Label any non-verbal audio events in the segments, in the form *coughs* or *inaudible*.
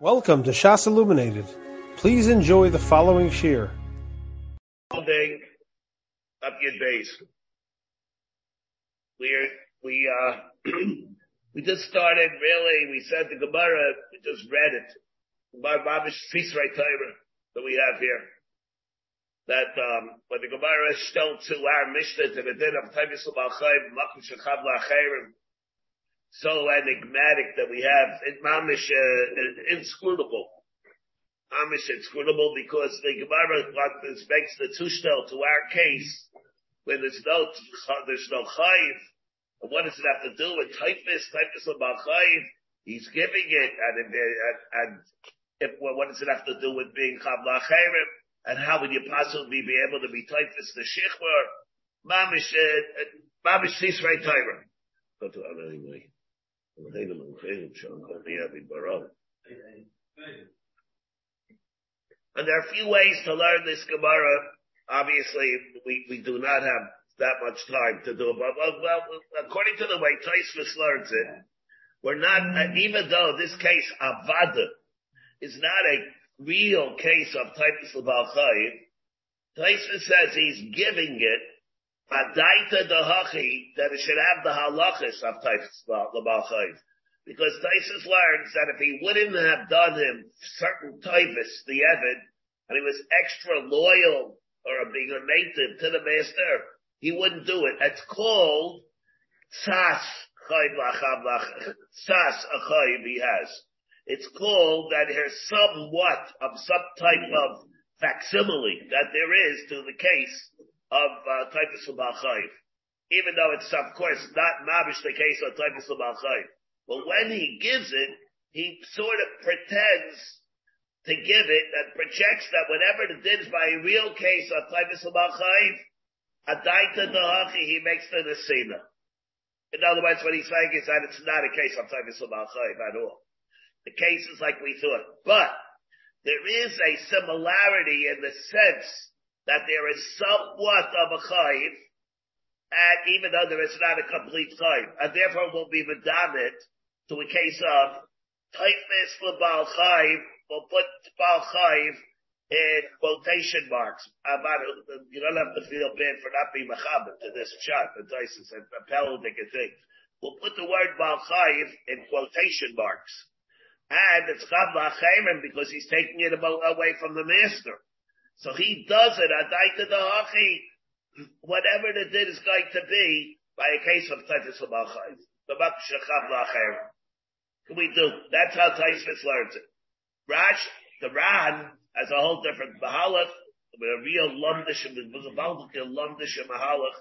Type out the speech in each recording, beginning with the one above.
Welcome to Shas Illuminated. Please enjoy the following shir. Up your base. We are we uh *clears throat* we just started really. We said the Gemara. We just read it. By Babish Fisrei Torah that we have here. That um when the Gemara is to our Mishnah to the din of Tavis so enigmatic that we have it mamish uh, inscrutable. Mamish inscrutable because the Gemara makes the tushtel to our case when there's no there's no chayiv. And what does it have to do with typhus? Typhus about chayiv. He's giving it, and and, and if, what does it have to do with being chav la'cherim? And how would you possibly be able to be typhus the shichvar? Mamish, uh, mamish sisrei Torah. Go to anyway. And there are a few ways to learn this Gemara. Obviously, we, we do not have that much time to do it, but well, well according to the way Taisvis learns it, we're not, even though this case, Avada, is not a real case of Taisvis Labal Chayiv, Taisvis says he's giving it Adaita hachi that it should have the halachas of Taisus Labal Because Taisus learns that if he wouldn't have done him certain Taifus, the Evid, and he was extra loyal or being a native to the master, he wouldn't do it. It's called Sas Sas Achayv he has. It's called that there's somewhat of some type of facsimile that there is to the case of uh, Taifus Chayv. Even though it's, of course, not Mavish the case of Taifus Chayv. But when he gives it, he sort of pretends to give it and projects that whatever the din is by a real case of Taifus Chayv, Adaita Dahachi, he makes the Nesina. In other words, what he's saying is that it's not a case of Taifus Chayv at all. The case is like we thought. But, there is a similarity in the sense that there is somewhat of a chayiv, and even though there is not a complete chayiv, and therefore it will be medamit to a case of typhus for Chayiv, will put Baal Chayiv in quotation marks. About you don't have to feel bad for not being mechaber to this shot, the Tysus and Pelodic and things. We'll put the word Baal Chayiv in quotation marks. And it's Chav because he's taking it away from the master. So he does it, Adaita Dahachi, whatever the din is going to be, by a case of Taitis Lacher. Can we do? That's how Taisvis learns it. Rash, the Ran, has a whole different Mahalach, a real Lumdish, it was a Lumdish Mahalach.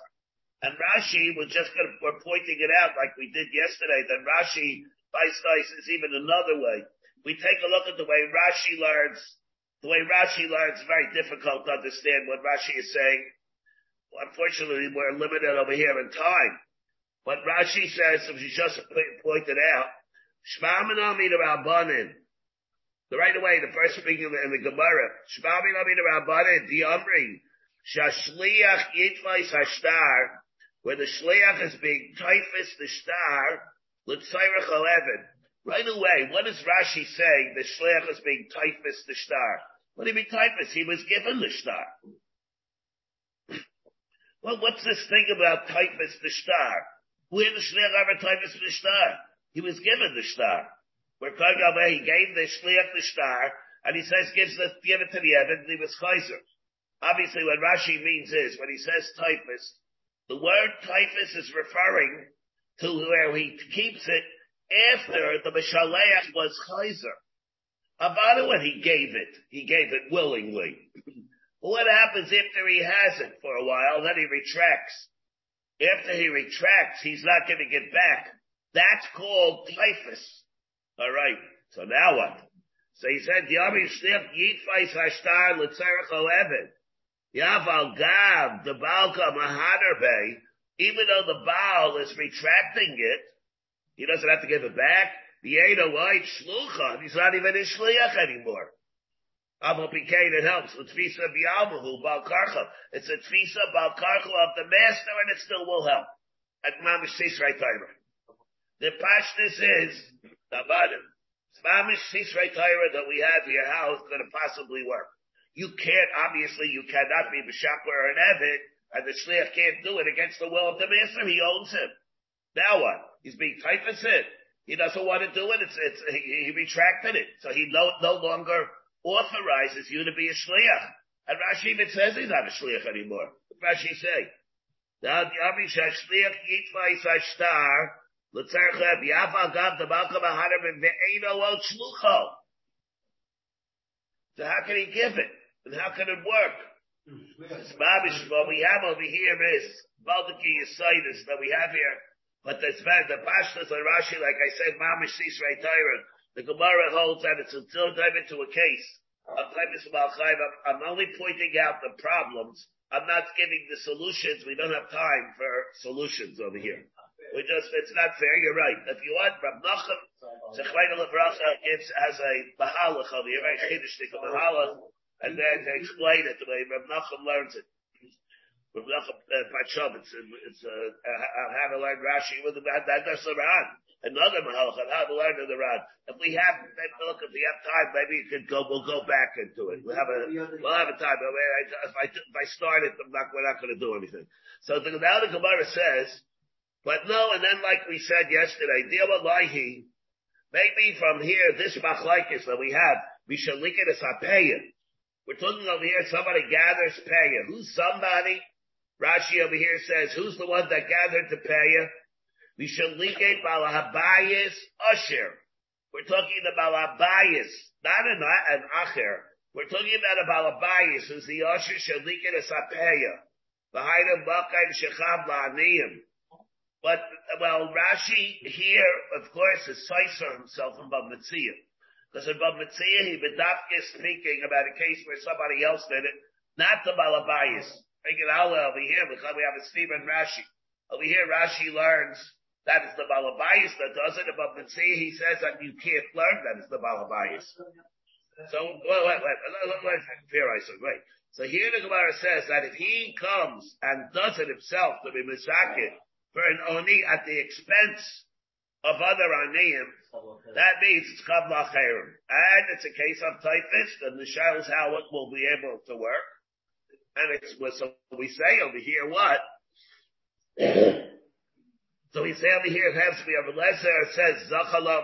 And Rashi was just gonna, we're pointing it out like we did yesterday, that Rashi, Beistais is even another way. We take a look at the way Rashi learns the way Rashi learns, very difficult to understand what Rashi is saying. Unfortunately, we're limited over here in time. But Rashi says, as you just pointed out, Shmaminami the Rabbanin. The right away, the first speaking in the, Gemara, Shmaminami the Rabbanin, the Amri, Shashliach Yitvais Hashtar, where the Shliach is being typhus the star, L'tzayrach 11. Right away, what does Rashi say? The shliach is being typhus the star. What do you mean typhus? He was given the star. *clears throat* well, what's this thing about typhus the star? Where the shliach ever typhus the star? He was given the star. We're he gave the shliach the star, and he says gives the give it to the Evan, and he was chayzer. Obviously, what Rashi means is when he says typhus, the word typhus is referring to where he keeps it after the Mishaleach was Chayzer. About uh, it when he gave it. He gave it willingly. *clears throat* what happens after he has it for a while? Then he retracts. After he retracts, he's not giving it back. That's called typhus. Alright. So now what? So he said, Yami Shnif Yitfais Hashtar L'tzerech Oleven. Yaval Gav, the Balka Mahader even though the Baal is retracting it, he doesn't have to give it back. The Ada White Shlucha, he's not even a Shliach anymore. Abu Pikain, it helps. With Tfisa Bialmahu, Balkarcha. It's a Tfisa Balkarcha of the master and it still will help. At Mamish Sis right timer. The Pashtus is, Nabadim. Spamish Sisrei Torah that we have here, how it's going to possibly work. You can't, obviously, you cannot be B'shakwa or an Evid, and the Shliach can't do it against the will of the master. He owns him. Now what? He's being typhus in. He doesn't want to do it. It's, it's, he, he retracted it. So he no, no longer authorizes you to be a Shliach. And Rashi even says he's not a Shliach anymore. What Rashi say? Now, the Abisha Shliach Yitzvah Ishtar, L'tzarchev Yafa Gav the Malka Maharim and Ve'eno El Shlucho. So how can he give it? And how can it work? Hmm. Babish, what we have over here is Baldiki Yisaitis that we have here. But the, the Pashtas and Rashi, like I said, Mamish Sisrei Torah, the Gemara holds that it's until time into a case of Malchayv. I'm only pointing out the problems. I'm not giving the solutions. We don't have time for solutions over here. We just, it's not fair. You're right. If you want, Rav Nachum, Zechrein Levracha gives, has a Mahalach over here, very Chiddishnik, and then to explain it the way Rav Nachum learns it. Rav Nachum, it's, it's, how to learn Rashi with the, that, that's the Ran. Another Mahalach on how learn the Ran. If we have, look, if we have time, maybe you could go, we'll go back into it. We'll have a, we'll have a time. If I, if I start it, I'm not, we're not going to do anything. So the, now the Gemara says, but no, and then like we said yesterday, deal with Laihi, maybe from here, this machlaikis that we have, we should link it as a payin. We're talking over here, somebody gathers paya. Who's somebody? Rashi over here says, who's the one that gathered the paya? We should link it balahabayis usher. We're talking about abayis, not an, an acher. We're talking about a balabayis, who's the usher, should link it as a paya. Behind him, bakayim shechab la'aniyim. But, well, Rashi here, of course, is Saiser himself in Bava Metzia. Because in Bava Metzia, he Bedafka speaking about a case where somebody else did it, not the Balabayas. Make it out over here, because we have a Stephen Rashi. Over here, Rashi learns that is the Balabayas that does it. Above Metzia, he says that you can't learn that it's the Balabayas. So, wait, wait, wait, wait, wait, fair I said, wait. So here the Gemara says that if he comes and does it himself to be Misakit, for an oni at the expense of other oniim, that means it's lacherim. And it's a case of typhus, and the is how it will be able to work. And it's, what so we say over here what? *clears throat* so we say over here, it has to be a lesser, it says, Zachalov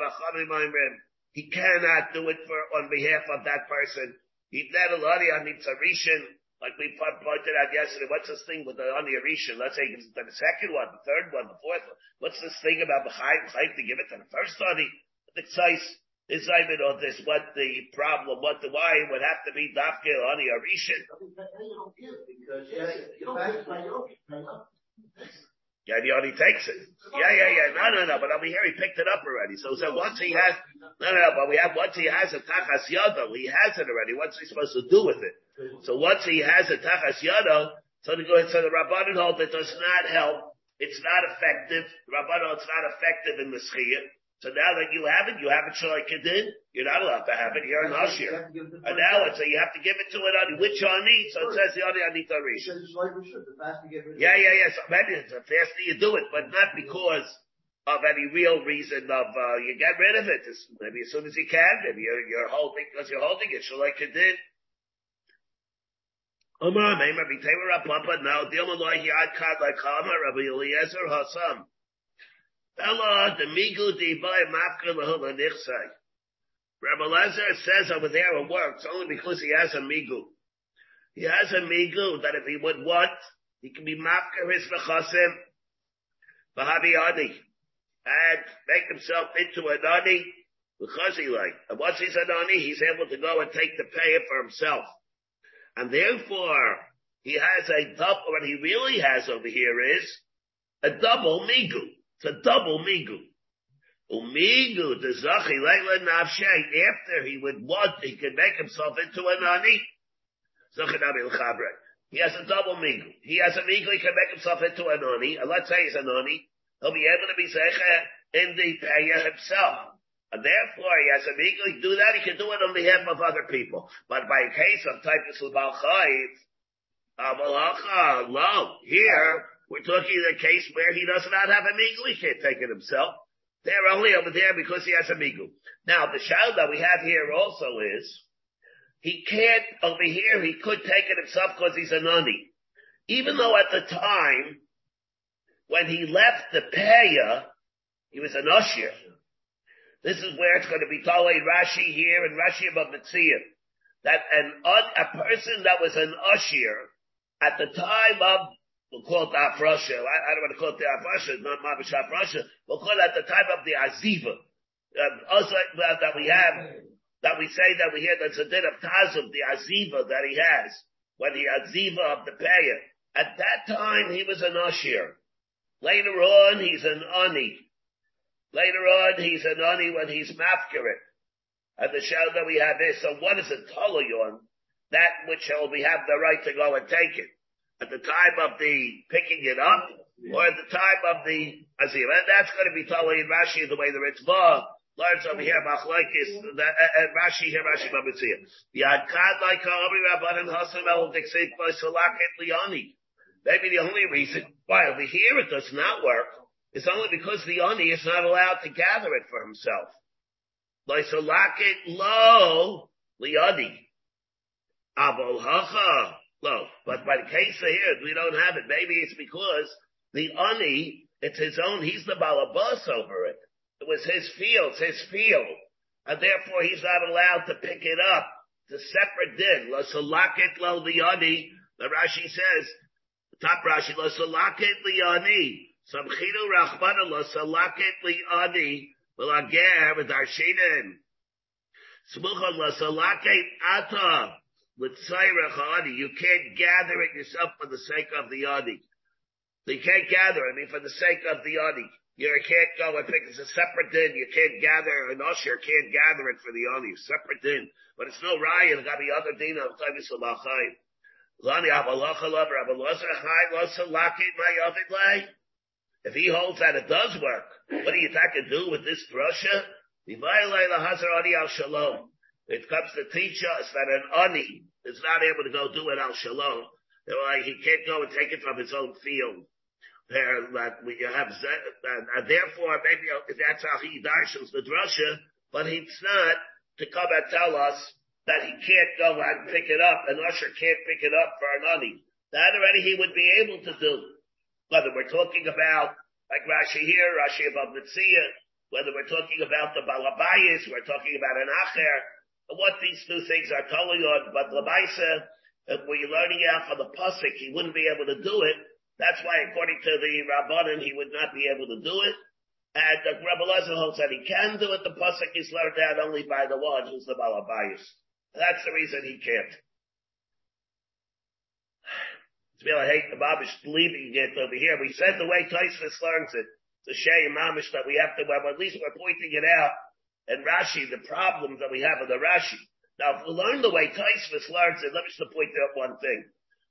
he cannot do it for, on behalf of that person. He not already on Nitzarishin, like we pointed out yesterday, what's this thing with the on the Arisha? Let's say it's the second one, the third one, the fourth one. What's this thing about the Chaim to give it to the first study? The Tzais is even on oh, this, what the problem, what the why would have to be Dafke on the Arisha. Yeah, he only takes it. Yeah, yeah, yeah. No, no, no. But over here, he picked it up already. So, so once he has, no, no, no. But we have once he has a tachas yada, he has it already. What's he supposed to do with it? So once he has a tachas yada, so to go ahead, so the rabbanon hold it does not help. It's not effective. The rabbanon it's not effective in the schiyah. So now that you have it, you have it did. You're not allowed to have it. You're an usher. And now it's so you have to give it to an ani. Which ani? So it says the ani ani tarish. Yeah, yeah, yeah. So maybe it's the faster you do it, but not because of any real reason of uh, you get rid of it. It's maybe as soon as you can. Maybe you're, you're holding because you're holding it. Shalikadin. Omar, Rabbi Tamer Papa, now Dilma Lohi Yad Kad like Rabbi Eliezer Hassam. Ella the migu di by mafka lahula nichsai. Rabbi Lazar says over there it works only because he has a migu. He has a migu that if he would want, he can be mafka his nechasim, v'habi ani, and make himself into an ani, because he like. And once he's an ani, he's able to go and take the pay for himself. And therefore, he has a double, what he really has over here is a double migu. A double migu. Umigu, the zachi leila nafshay, after he would want, he could make himself into a nani. Zachi nabi l'chabre. He has a double migu. He has a migu, he can make himself into a nani, and let's say he's a nani, he'll be able to be zecha in the paya himself. And therefore, he has a migu, he do that, he can do it on behalf of other people. But by a case of typhus l'bal chayiv, Amalacha, lo, here, we're talking the case where he does not have a meagle, he can't take it himself. They're only over there because he has a migu. Now the child that we have here also is, he can't, over here, he could take it himself because he's a nani. Even though at the time, when he left the Paya, he was an usher. This is where it's going to be Talei Rashi here and Rashi above Mitzvah. That an, a person that was an usher at the time of we'll call it Afrasha. I, I don't want to call it the Afrasha, not Mabish Afrasha. We'll call it at the time of the Aziva. Um, also uh, that we have, that we say that we hear that's a din of Tazim, the Aziva that he has, when the Aziva of the Paya. At that time, he was an Ashir. Later on, he's an Ani. Later on, he's an Ani when he's Mafkirit. And the show that we have is, so what is it on? That which shall we have the right to go and take it at the time of the picking it up, or at the time of the azir. And that's going to be totally in Rashi the way the Ritva learns over here machlekes and uh, uh, Rashi here Rashi Bava Metzia. Yadkad like Amri Rabbanan Hasan El Dixit Salaket Liani. Maybe the only reason why over here it does not work is only because the Ani is not allowed to gather it for himself. Like lo liani. Avol hacha low. But by the case here, we don't have it. Maybe it's because the ani, it's his own, he's the balabas over it. It was his field, his field. And therefore he's not allowed to pick it up. It's a separate din. Lo salakit lo liani. The Rashi says, the top Rashi, lo salakit liani. Samchidu rachmana lo salakit liani. V'lager v'darshinen. Smuchon lo salakit ata. You can't gather it yourself for the sake of the yadi. You can't gather, I mean, for the sake of the yadi. You can't go and pick, it's a separate din. You can't gather, an usher can't gather it for the yadi. Separate din. But it's no raya, it's got to be other din of Tavis. Lani Abalacha Lover, Abalacha Chai, Lasa Laki, my other way. If he holds that it does work, what do you think to do with this drasha? Shalom. It comes to teach us that an ani is not able to go do it al shalom. Like he can't go and take it from his own field. There, that we have, and, and therefore maybe that's how he darshans the drasha, but he's not to come and tell us that he can't go and pick it up. An usher can't pick it up for an ani. That already he would be able to do. Whether we're talking about like Rashi here, Rashi above Mitzia, whether we're talking about the Balabayas, we're talking about an Acher, what these two things are telling on, but Labaisa, when you're learning out for the Pusik, he wouldn't be able to do it. That's why, according to the Rabbanan, he would not be able to do it. And the Rebbe Lezer holds that he can do it. The Pusik is learned out only by the one who's the Balabayas. That's the reason he can't. *sighs* It's really, I hate the Babish leaving it over here. We said the way Taisvis learns it. It's a shame, Mamish, that we have to, well, at least we're pointing it out and Rashi, the problems that we have with the Rashi. Now, if we learn the way Taisvis learns it, let me just point out one thing.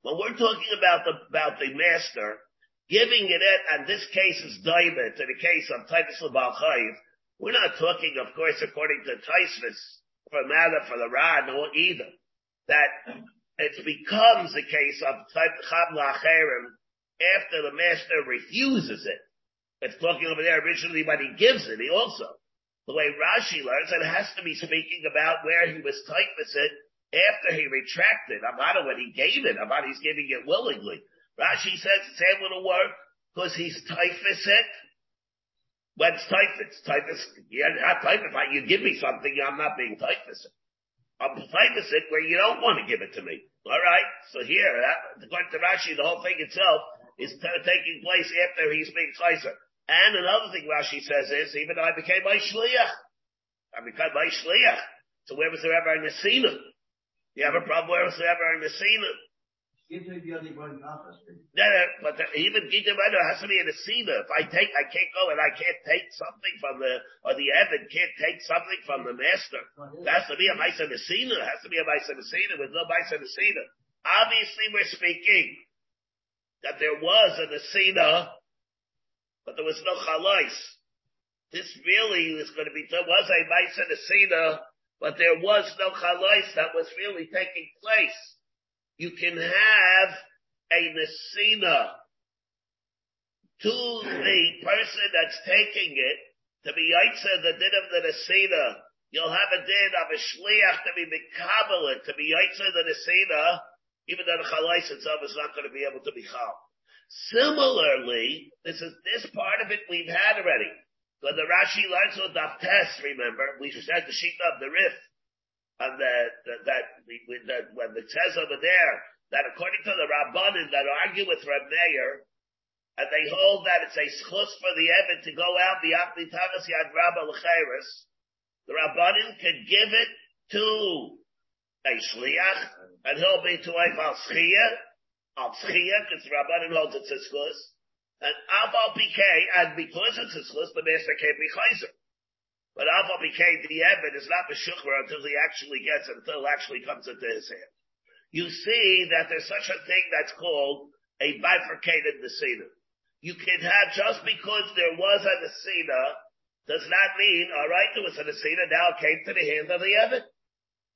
When we're talking about the, about the master, giving it, and this case is David to the case of Taisvis Labal we're not talking, of course, according to Taisvis, for matter for the Ra, no either. That it becomes a case of Chab Lacherim after the master refuses it. It's talking over there originally when he gives it, he also the way Rashi learns, it has to be speaking about where he was typhus it after he retracted. About when he gave it, about he's giving it willingly. Rashi says it's able to work because he's typhus it. When's typhus? Typhus, you're not typhus. You give me something, I'm not being typhus. I'm typhus it where you don't want to give it to me. Alright? So here, according to Rashi, the whole thing itself is t- taking place after he's being typhus. And another thing Rashi says is, even I became my shliach, I became my shliach. So where was there ever a Nesina? You have a problem where was there ever a Nesina? No, no, but the, even Gita Menu has to be a Nesina. If I take, I can't go and I can't take something from the, or the Evan can't take something from the master. It has to be a Maisa Nesina. It has to be a Maisa Nesina with no Maisa Nesina. Obviously we're speaking that there was a Nesina but there was no chalais. This really was going to be, there was a Maisa Nesina, but there was no chalais that was really taking place. You can have a Nesina to the person that's taking it to be Yaitza, the din of the Nesina, you'll have a din of a Shliach to be Mekabelit, to be Yaitza the Nesina, even though the Chalais itself is not going to be able to be Chal. Similarly, this is, this part of it we've had already. When the Rashi learns with the test, remember, we said the sheet of the Rif, and that, the, when it says over there, that according to the Rabbanim that argue with Reb Meir, and they hold that it's a schus for the Evid to go out the Tagas Yad Rabba L'Cheres, the Rabbanim could give it to a Shliach, and he'll be to a Valschiyah, Because Rabbanim holds it's a and Aval PK, and because it's a the master can't be chayzer. But Aval PK, the Evid is not the Shukra until he actually gets it, until it actually comes into his hand. You see that there's such a thing that's called a bifurcated Nesina. You can have, just because there was a Nesina, does not mean, alright, there was a Nesina, now it came to the hand of the Evid.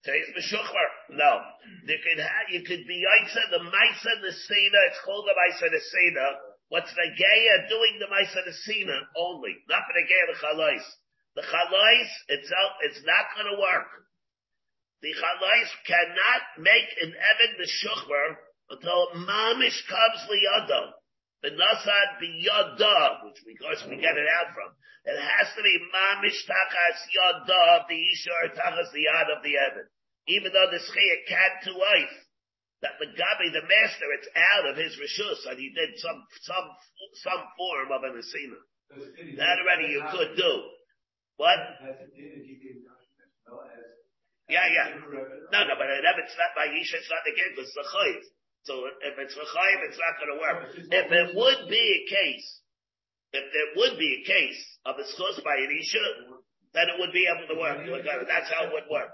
Today's Meshuchmer. No. You could have, you could be Yaitza, the Maisa Nesina, it's called the Maisa Nesina. What's the Geya doing the Maisa Nesina only, not for the Geya the Chalais. The Chalais itself, it's not gonna work. The Chalais cannot make an Evid Meshuchmer until Mamish comes. The Nasad biyada, which of course we get it out from. It has to be Mamish Tachas Yada, the Ishar Tachas the Yad of the Evid even though the Schia can't to life, that the Gabi, the master, it's out of his Rishus, and he did some, some, some form of an Asina. That already you could do. What? Yeah, yeah. No, no, but if it's not by Yisha, it's not the game, it's the Chayiv. So if it's Chayiv, it's not going to work. If it would be a case, if there would be a case of a schos by Yisha, then it would be able to work. That's how it would work.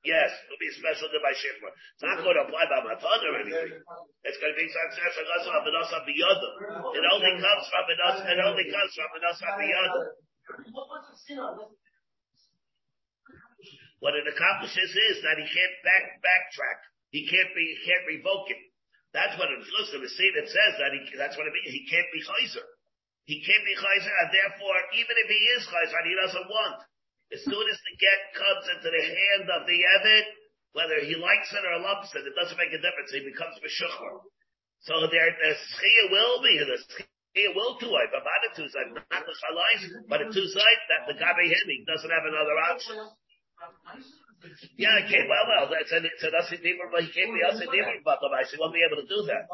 Yes, it'll be special to my shikma. It's not going to apply by father or anything. It's going to be success of Asa Biyada. It only comes from Asa, it only comes from Asa Biyada. What it accomplishes is that he can't back, backtrack. He can't be, he can't revoke it. That's what it's supposed to see that says that he, that's what it means. He can't be chayzer. He can't be chayzer, and therefore, even if he is chayzer, he doesn't want. As soon as the get comes into the hand of the Evid, whether he likes it or loves it, it doesn't make a difference. He becomes Meshuchar. So there, the Schia will be, the Schia will do it, but not a side, not the Chalais, but a two side that the Gabi Hemi doesn't have another option. Yeah, it came, well, well, that's an, it's an Asidim, but he can't be Asidim, but he won't be able to do that.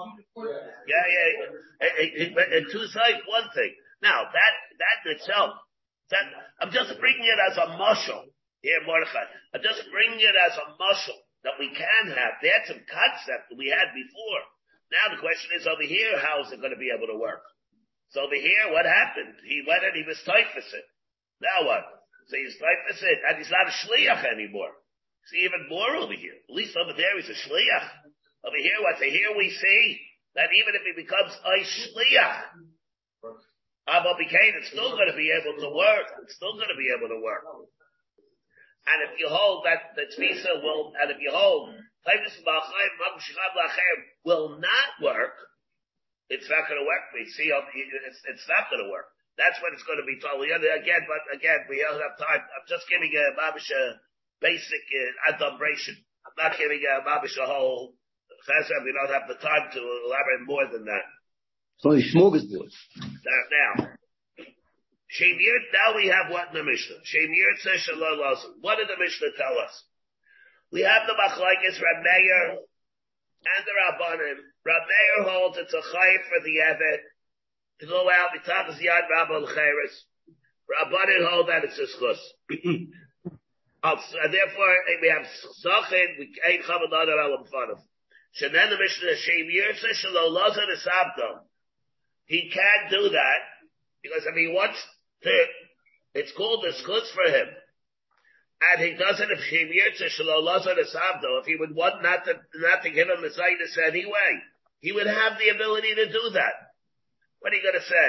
Yeah, yeah, and two sides, one thing. Now, that, that itself, that, I'm just bringing it as a muscle here, Mordechai. I'm just bringing it as a muscle that we can have. That's a concept that we had before. Now the question is over here, how is it going to be able to work? So over here, what happened? He went and he was typhusing. Now what? So he's typhusing, and he's not a shliach anymore. See even more over here. At least over there he's a shliach. Over here, what? So here we see that even if he becomes a shliach, Abba became, it's still going to be able to work. It's still going to be able to work. And if you hold that the tfisa will, and if you hold will not work, it's not going to work. We see, it's, it's not going to work. That's when it's going to be totally again. But again, we don't have time. I'm just giving a babish a basic uh, adumbration. I'm not giving a babish a whole. We don't have the time to elaborate more than that. So the smorgasbord. Now, Shemir, now we have what in the Mishnah? Shemir says Shalom What did the Mishnah tell us? We have the Machlaikis Rab Meir and the Rabbanim. Rab Meir holds it's a chayv for the Evet to go out b'tachas yad Rabba l'cheres. Rabbanim hold that it's a schus. *coughs* therefore, we have Zachin, we ain't Chavad Adar Alam Fanav. Shenan the Mishnah, Shemir says Shalom Lazar is Abdom. He can't do that because if he wants to, it's called the schutz for him. And he doesn't if he if he would want not to not to give him the Zaitis anyway, he would have the ability to do that. What are you gonna say?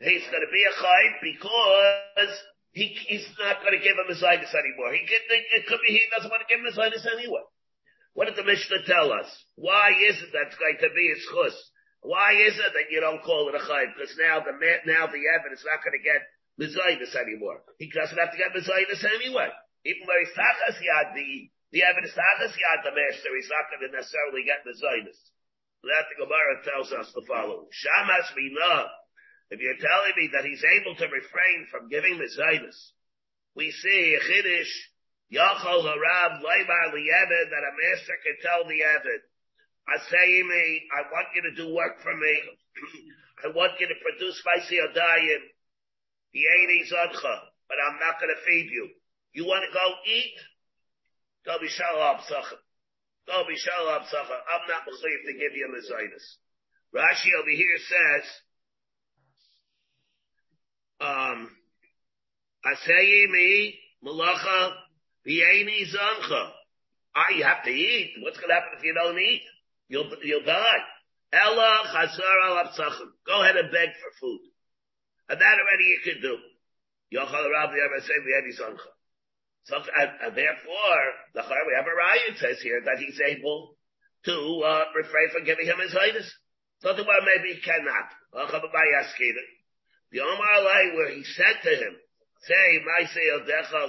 He's gonna be a chayv because he, he's not gonna give him a Zaitis anymore. He could, it could be he doesn't want to give him a Zaitis anyway. What did the Mishnah tell us? Why is it that's going to be a schus? Why is it that you don't call it a chayv? Because now the now the evidence is not going to get Mizaitis anymore. He doesn't have to get Mizaitis anyway. Even though he's Tachas Yad, the, the evidence Tachas Yad, the master, he's not going to necessarily get Mizaitis. That the Gemara tells us the following. Shamash Mina. If you're telling me that he's able to refrain from giving Mizaitis, we see Chiddush, Yachol Harab, Leibar Li'evid, that a master can tell the Evid, Asayimi, I want you to do work for me. *clears throat* I want you to produce my Siyadayim. Yeni Zadcha, but I'm not going to feed you. You want to go eat? Go be Shalom Sachem. Go be Shalom Sachem. I'm not going to give you Mizaitis. Rashi over here says, um, Asayimi, Malacha, Yeni Zancha. Ah, you have to eat. What's going to happen if you don't eat? You'll, you'll die. Ella chazar al Go ahead and beg for food. And that already you can do. Yochal Rav the So, and, and therefore, the we have a riot says here that he's able to uh, refrain from giving him his highness. So the one maybe he cannot. The Omar Alay where he said to him, say, Maisei Odecha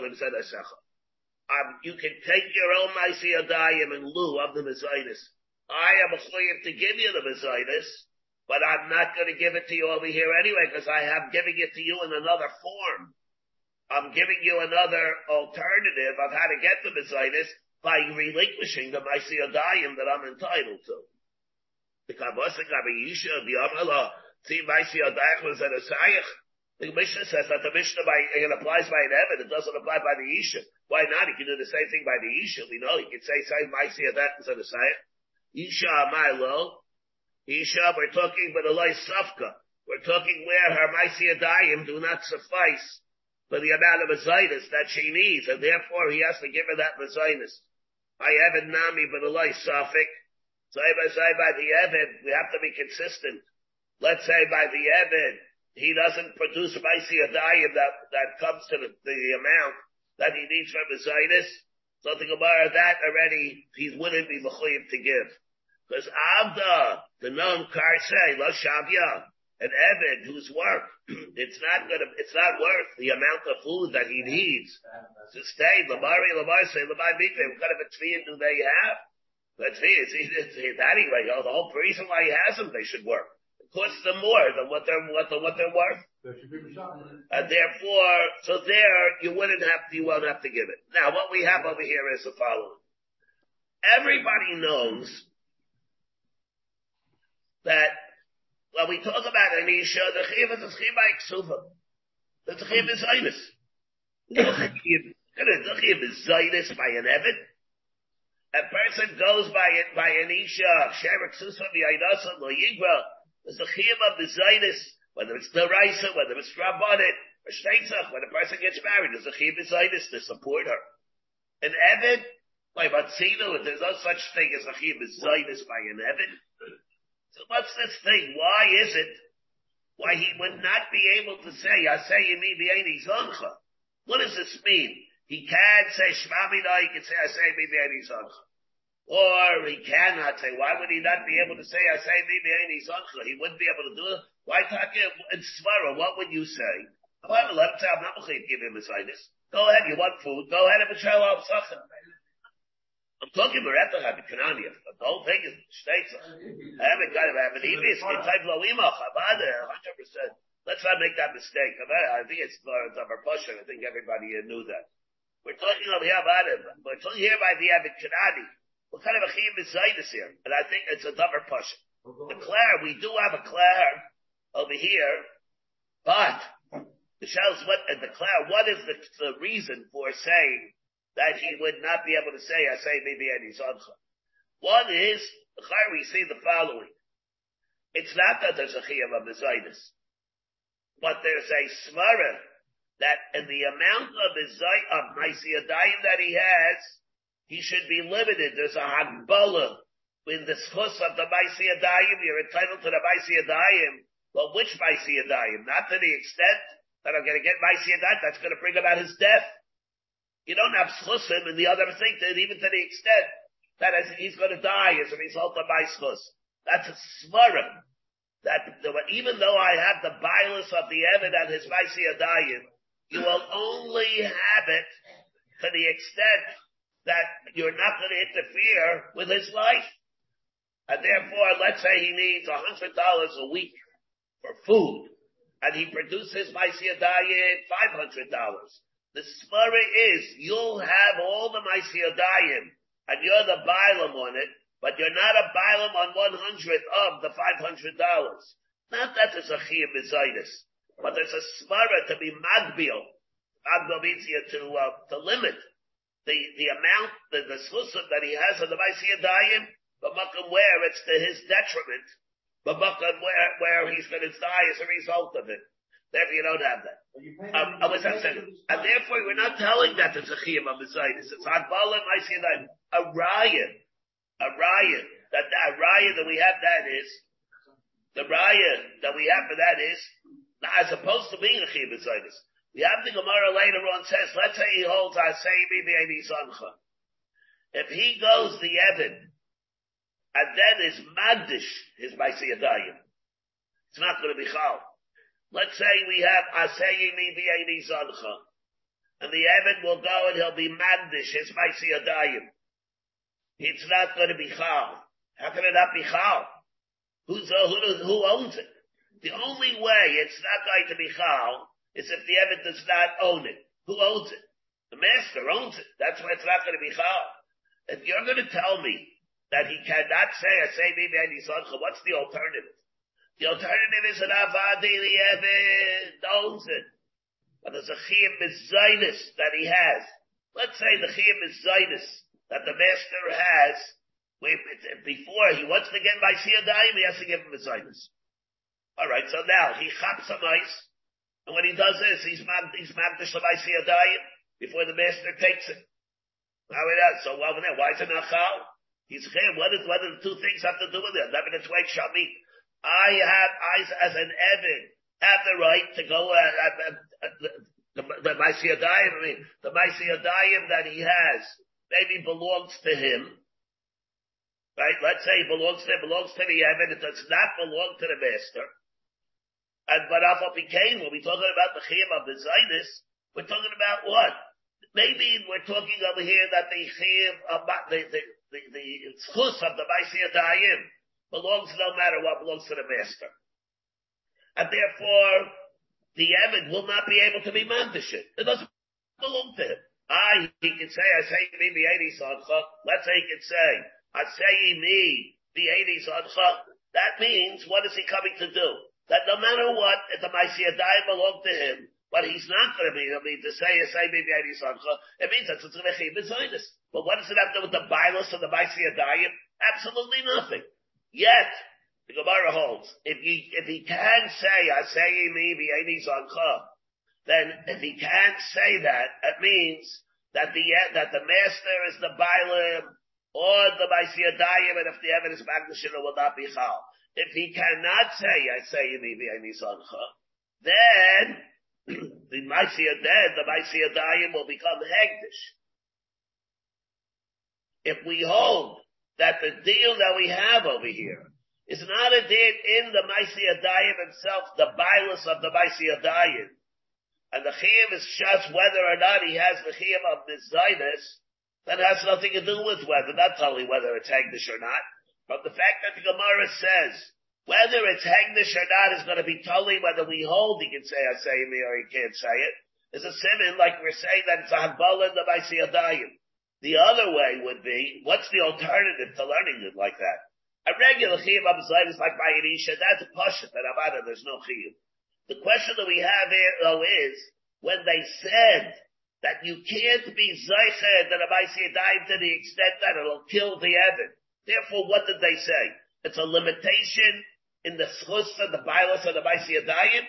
um, you can take your own Maisei Odayim in lieu of the Messiahs. I am a to give you the Messiahs, but I'm not going to give it to you over here anyway because I am giving it to you in another form. I'm giving you another alternative of how to get the Messiahs by relinquishing the Maisiyadayim that I'm entitled to. The Kabbalah the. The Mishnah says that the Mishnah by, it applies by an Evid, it doesn't apply by the Isha. Why not? He can do the same thing by the Isha. We know he can say, say, Maisiyadayim was at a Sayach. Isha Milo. Isha, we're talking with a Safka. We're talking where her Maisiyadayim do not suffice for the amount of Messiahs that she needs, and therefore he has to give her that Messiahs. I have Nami but a Safik. Say by say by the Evid, we have to be consistent. Let's say by the Evid, he doesn't produce Maisiyadayim that, that comes to the, the amount that he needs from for Messiahs. Something about that already, he wouldn't be Mechoyim to give. Because Avda, the known Karsei, Lo Shavya, an Evid whose work, *clears throat* it's not gonna, it's not worth the amount of food that he needs to stay. Lamari, Lamari, say, Lamari, Mikve, what kind of a tzviyin do they have? Let's see, it's, it's, it's anyway, the whole reason why he has them, they should work. It costs them more than what they're, what, what they're worth. And therefore, so there, you wouldn't have to, you won't have to give it. Now, what we have over here is the following. Everybody knows that when we talk about Anisha, the chiv is a chiv by ksuva. The chiv is zaynus. The chiv is zaynus by an evid. A person goes by it by Anisha, sherik susa v'yaydasa lo yigra. There's a chiv of the zaynus, whether it's the raisa, whether it's rabbanet, or shteitzach, when a person gets married, there's a chiv of zaynus to support her. An evid, by Batzino, there's no such thing as a chiv of zaynus by an evid. So what's this thing? Why is it? Why he would not be able to say, I say you the Aini Zoncha. What does this mean? He can't say Shmamina, he can say, I say me the Aini Zoncha. Or he cannot say, why would he not be able to say, I say me the Aini Zoncha? He wouldn't be able to do it. Why talk in Svara? What would you say? Say, I'm not going to give him a sinus. Go ahead, you want food? Go ahead and show up something. I'm talking about the Kanania. The whole thing is states. I haven't got it. I haven't even it's type loima chabada, hundred percent. Let's not make that mistake. I think it's Lawrence of I think everybody knew that. We're talking about it. We're talking here about the Avid Kanani. What kind of a chiyim is Zaydis here? And I think it's a double pasha. The Claire, we do have a Claire over here, but the shells what and the Claire, what is the, the reason for saying that he would not be able to say, I say maybe any. One is, we see the following. It's not that there's a Chiyam of Mizaitis, but there's a Smara that in the amount of Mizai, of Maisiyadayim that he has, he should be limited. There's a Hagbala in the schus of the Maisiyadayim, you're entitled to the Maisiyadayim. but which Maisiyadayim? Not to the extent that I'm going to get Maisiyadayim, that's going to bring about his death. You don't have schusim and the other thing, that even to the extent that he's going to die as a result of my schus. That's a svarim. that even though I have the bias of the Evid and his Vaisiyadayim, you will only have it to the extent that you're not going to interfere with his life. And therefore, let's say he needs a hundred dollars a week for food, and he produces Vaisiyadayim five hundred dollars. The svara is you'll have all the Maisiyadayim, and you're the bilam on it, but you're not a bilam on one hundredth of the $500. Not that there's a chiyah mizaitis, but there's a svara to be magbil. Magbil means to, uh, to limit the, the amount, the, the that he has on the Maisiyadayim, but makkam where it's to his detriment, but makkam where, where he's going to die as a result of it. Therefore, you don't have that. Um, I was saying, and therefore, we're not telling that it's a chiyam of It's Agbalim, Maisiyadayim, a riot a riot, that, that riot that we have that is, the riot that we have for that is, as opposed to being a. We have the Gemara later on says, let's say he holds Asayimi B'Eini Sancha. If he goes the Evan, and then is Magdish, his Maisiyadayim, it's not going to be Chal. Let's say we have Asayimi B'Eini Sancha, and the Evan will go and he'll be Magdish, his Maisiyadayim it's not going to be chal. How can it not be chal? Who's, uh, who, who owns it? The only way it's not going to be chal is if the Evid does not own it. Who owns it? The master owns it. That's why it's not going to be chal. If you're going to tell me that he cannot say, I say maybe I what's the alternative? The alternative is an avadi, the Evid owns it. But there's a chiyim mizainis that he has. Let's say the chiyim mizainis that the master has, Wait before he wants to get by Siyadayim, he has to give him sinus. Alright, so now he chaps some ice, and when he does this, he's he's magdish by Siyadayim before the master takes it. How it is, so why is it not chal? He's clear, what, is, what do the two things have to do with it? The twain shall meet. I have, I, as an Evan, have the right to go, uh, uh, uh, the, the, Maisiyadayim, I mean, the Maisiyadayim that he has, maybe belongs to him, right? Let's say it belongs to belongs to the Evan, it does not belong to the master. And but Alpha became, when we're talking about the Chiyam of the Zionist, we're talking about what? Maybe we're talking over here that the Chiyam, about the, the, the, the of the Maisiyadayim belongs no matter what, belongs to the master. And therefore, the Evan will not be able to be mandishit. It doesn't belong to him. I, he could say, I say me the 80 sadcha. Let's say he can say, I say me the 80 sadcha. That means, what is he coming to do? That no matter what, if the Maisiyadai belong to him, but he's not going to be, I mean, to say, I say me the 80 sadcha, it means that's be Zionist. But what does it have to do with the bias of the Maisiyadai? Absolutely nothing. Yet, the Gemara holds, if he, if he can say, I say me the 80 sadcha, then if he can't say that, it means that the that the master is the Bailim or the Baisiyadayim, and if the evidence Magdashina will not be Chal. If he cannot say, I say Yinivi Anisancha, *clears throat* then the Maisiyad then the Maisiyadayim will become Hegdish. If we hold that the deal that we have over here is not a deal in the Maisiyadayim himself, the Bailis of the Maisiyadayim, and the chiyam is just whether or not he has the chiyam of mizaynus, that has nothing to do with whether, not only whether it's hegdish or not, but the fact that the Gemara says, whether it's hegdish or not is going to be totally whether we hold he can say I say me or he can't say it. Is a simon like we're saying that it's a Hagbala in the Maisiyadayim. The other way would be, what's the alternative to learning it like that? A regular chiyam of is like by that's a pasha, that Avada, there's no chiyam. The question that we have here, though, is when they said that you can't be zeiched that a died to the extent that it'll kill the Evan. Therefore, what did they say? It's a limitation in the schus and the bilas of the Maisiyadayim?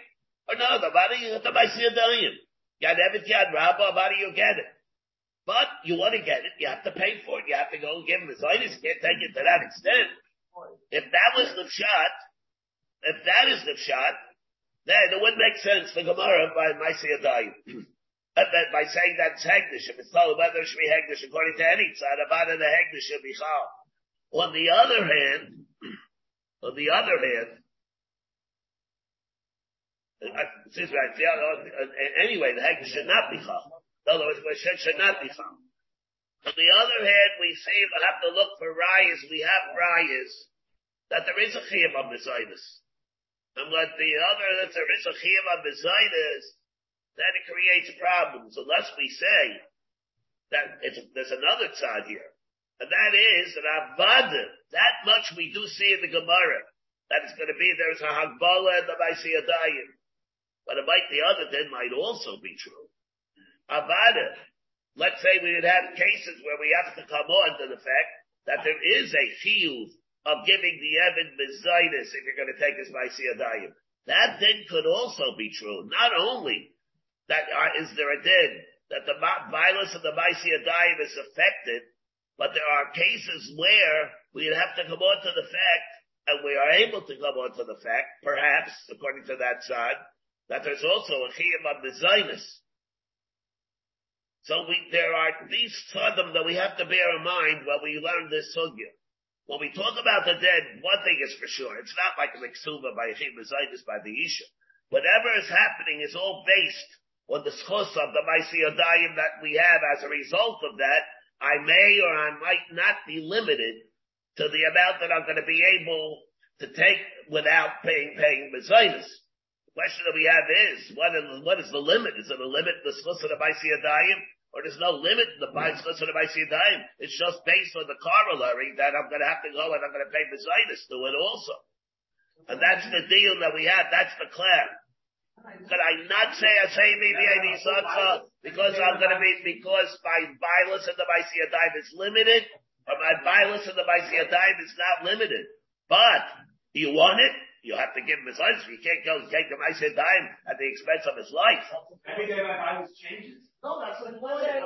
Or no, the of the Maisiyadayim. Yad Evet Yad Rabba, body you get it. But you want to get it, you have to pay for it. You have to go and give him his itis. Can't take it to that extent. If that was the shot, if that is the shot, then it wouldn't make sense for Gemara by Maisiyadayim. *clears throat* by saying that it's Hegdish, if it's told whether it should be Hegdish according to any side, about the Hegdish should be Chal. On the other hand, *clears throat* on the other hand, uh, uh, uh, anyway, the hegdish should not be chal. In other words, Moshe should not be found. On the other hand, we say we have to look for rayas. We have rayas that there is a chiyam of mezaitis. And what the other, that there is a chiyam of mezaitis, then it creates problems. Unless we say that there's another tzad here. And that is that avada, that much we do see in the Gemara, that it's going to be, there's a hagbala and the Maisiyadayim. But it might, the other then might also be true. Avada, let's say we would have cases where we have to come on to the fact that there is a field of giving the Evan Mizaitis if you're going to take his Maisiyadayim. That then could also be true. Not only that uh, is there a din that the violence of the Maisiyadayim is affected, but there are cases where we'd have to come on to the fact, and we are able to come on to the fact, perhaps, according to that side, that there's also a chiyam of Zionist. So we, there are these tzadim that we have to bear in mind when we learn this sugya. When we talk about the dead, one thing is for sure, it's not like a miksuba by chiyam by the Isha. Whatever is happening is all based on the schos of the Maisiyadayim that we have as a result of that, I may or I might not be limited to the amount that I'm going to be able to take without paying, paying. The question that we have is, what is, what is the limit? Is it a limit the schus of the Maisiyadayim? Or there's no limit to the schus of the Maisiyadayim? It's just based on the corollary that I'm going to have to go and I'm going to pay mezainis to it also. And that's the deal that we have. That's the claim. Could I not say a say maybe I need because I'm going to be because my violence in the Maisiyadayim is limited, or my violence in the Maisiyadayim is not limited. But you want it, you have to give him his life. You can't go take the Maisiyadayim at the expense of his life. Every day my violence changes. No, that's like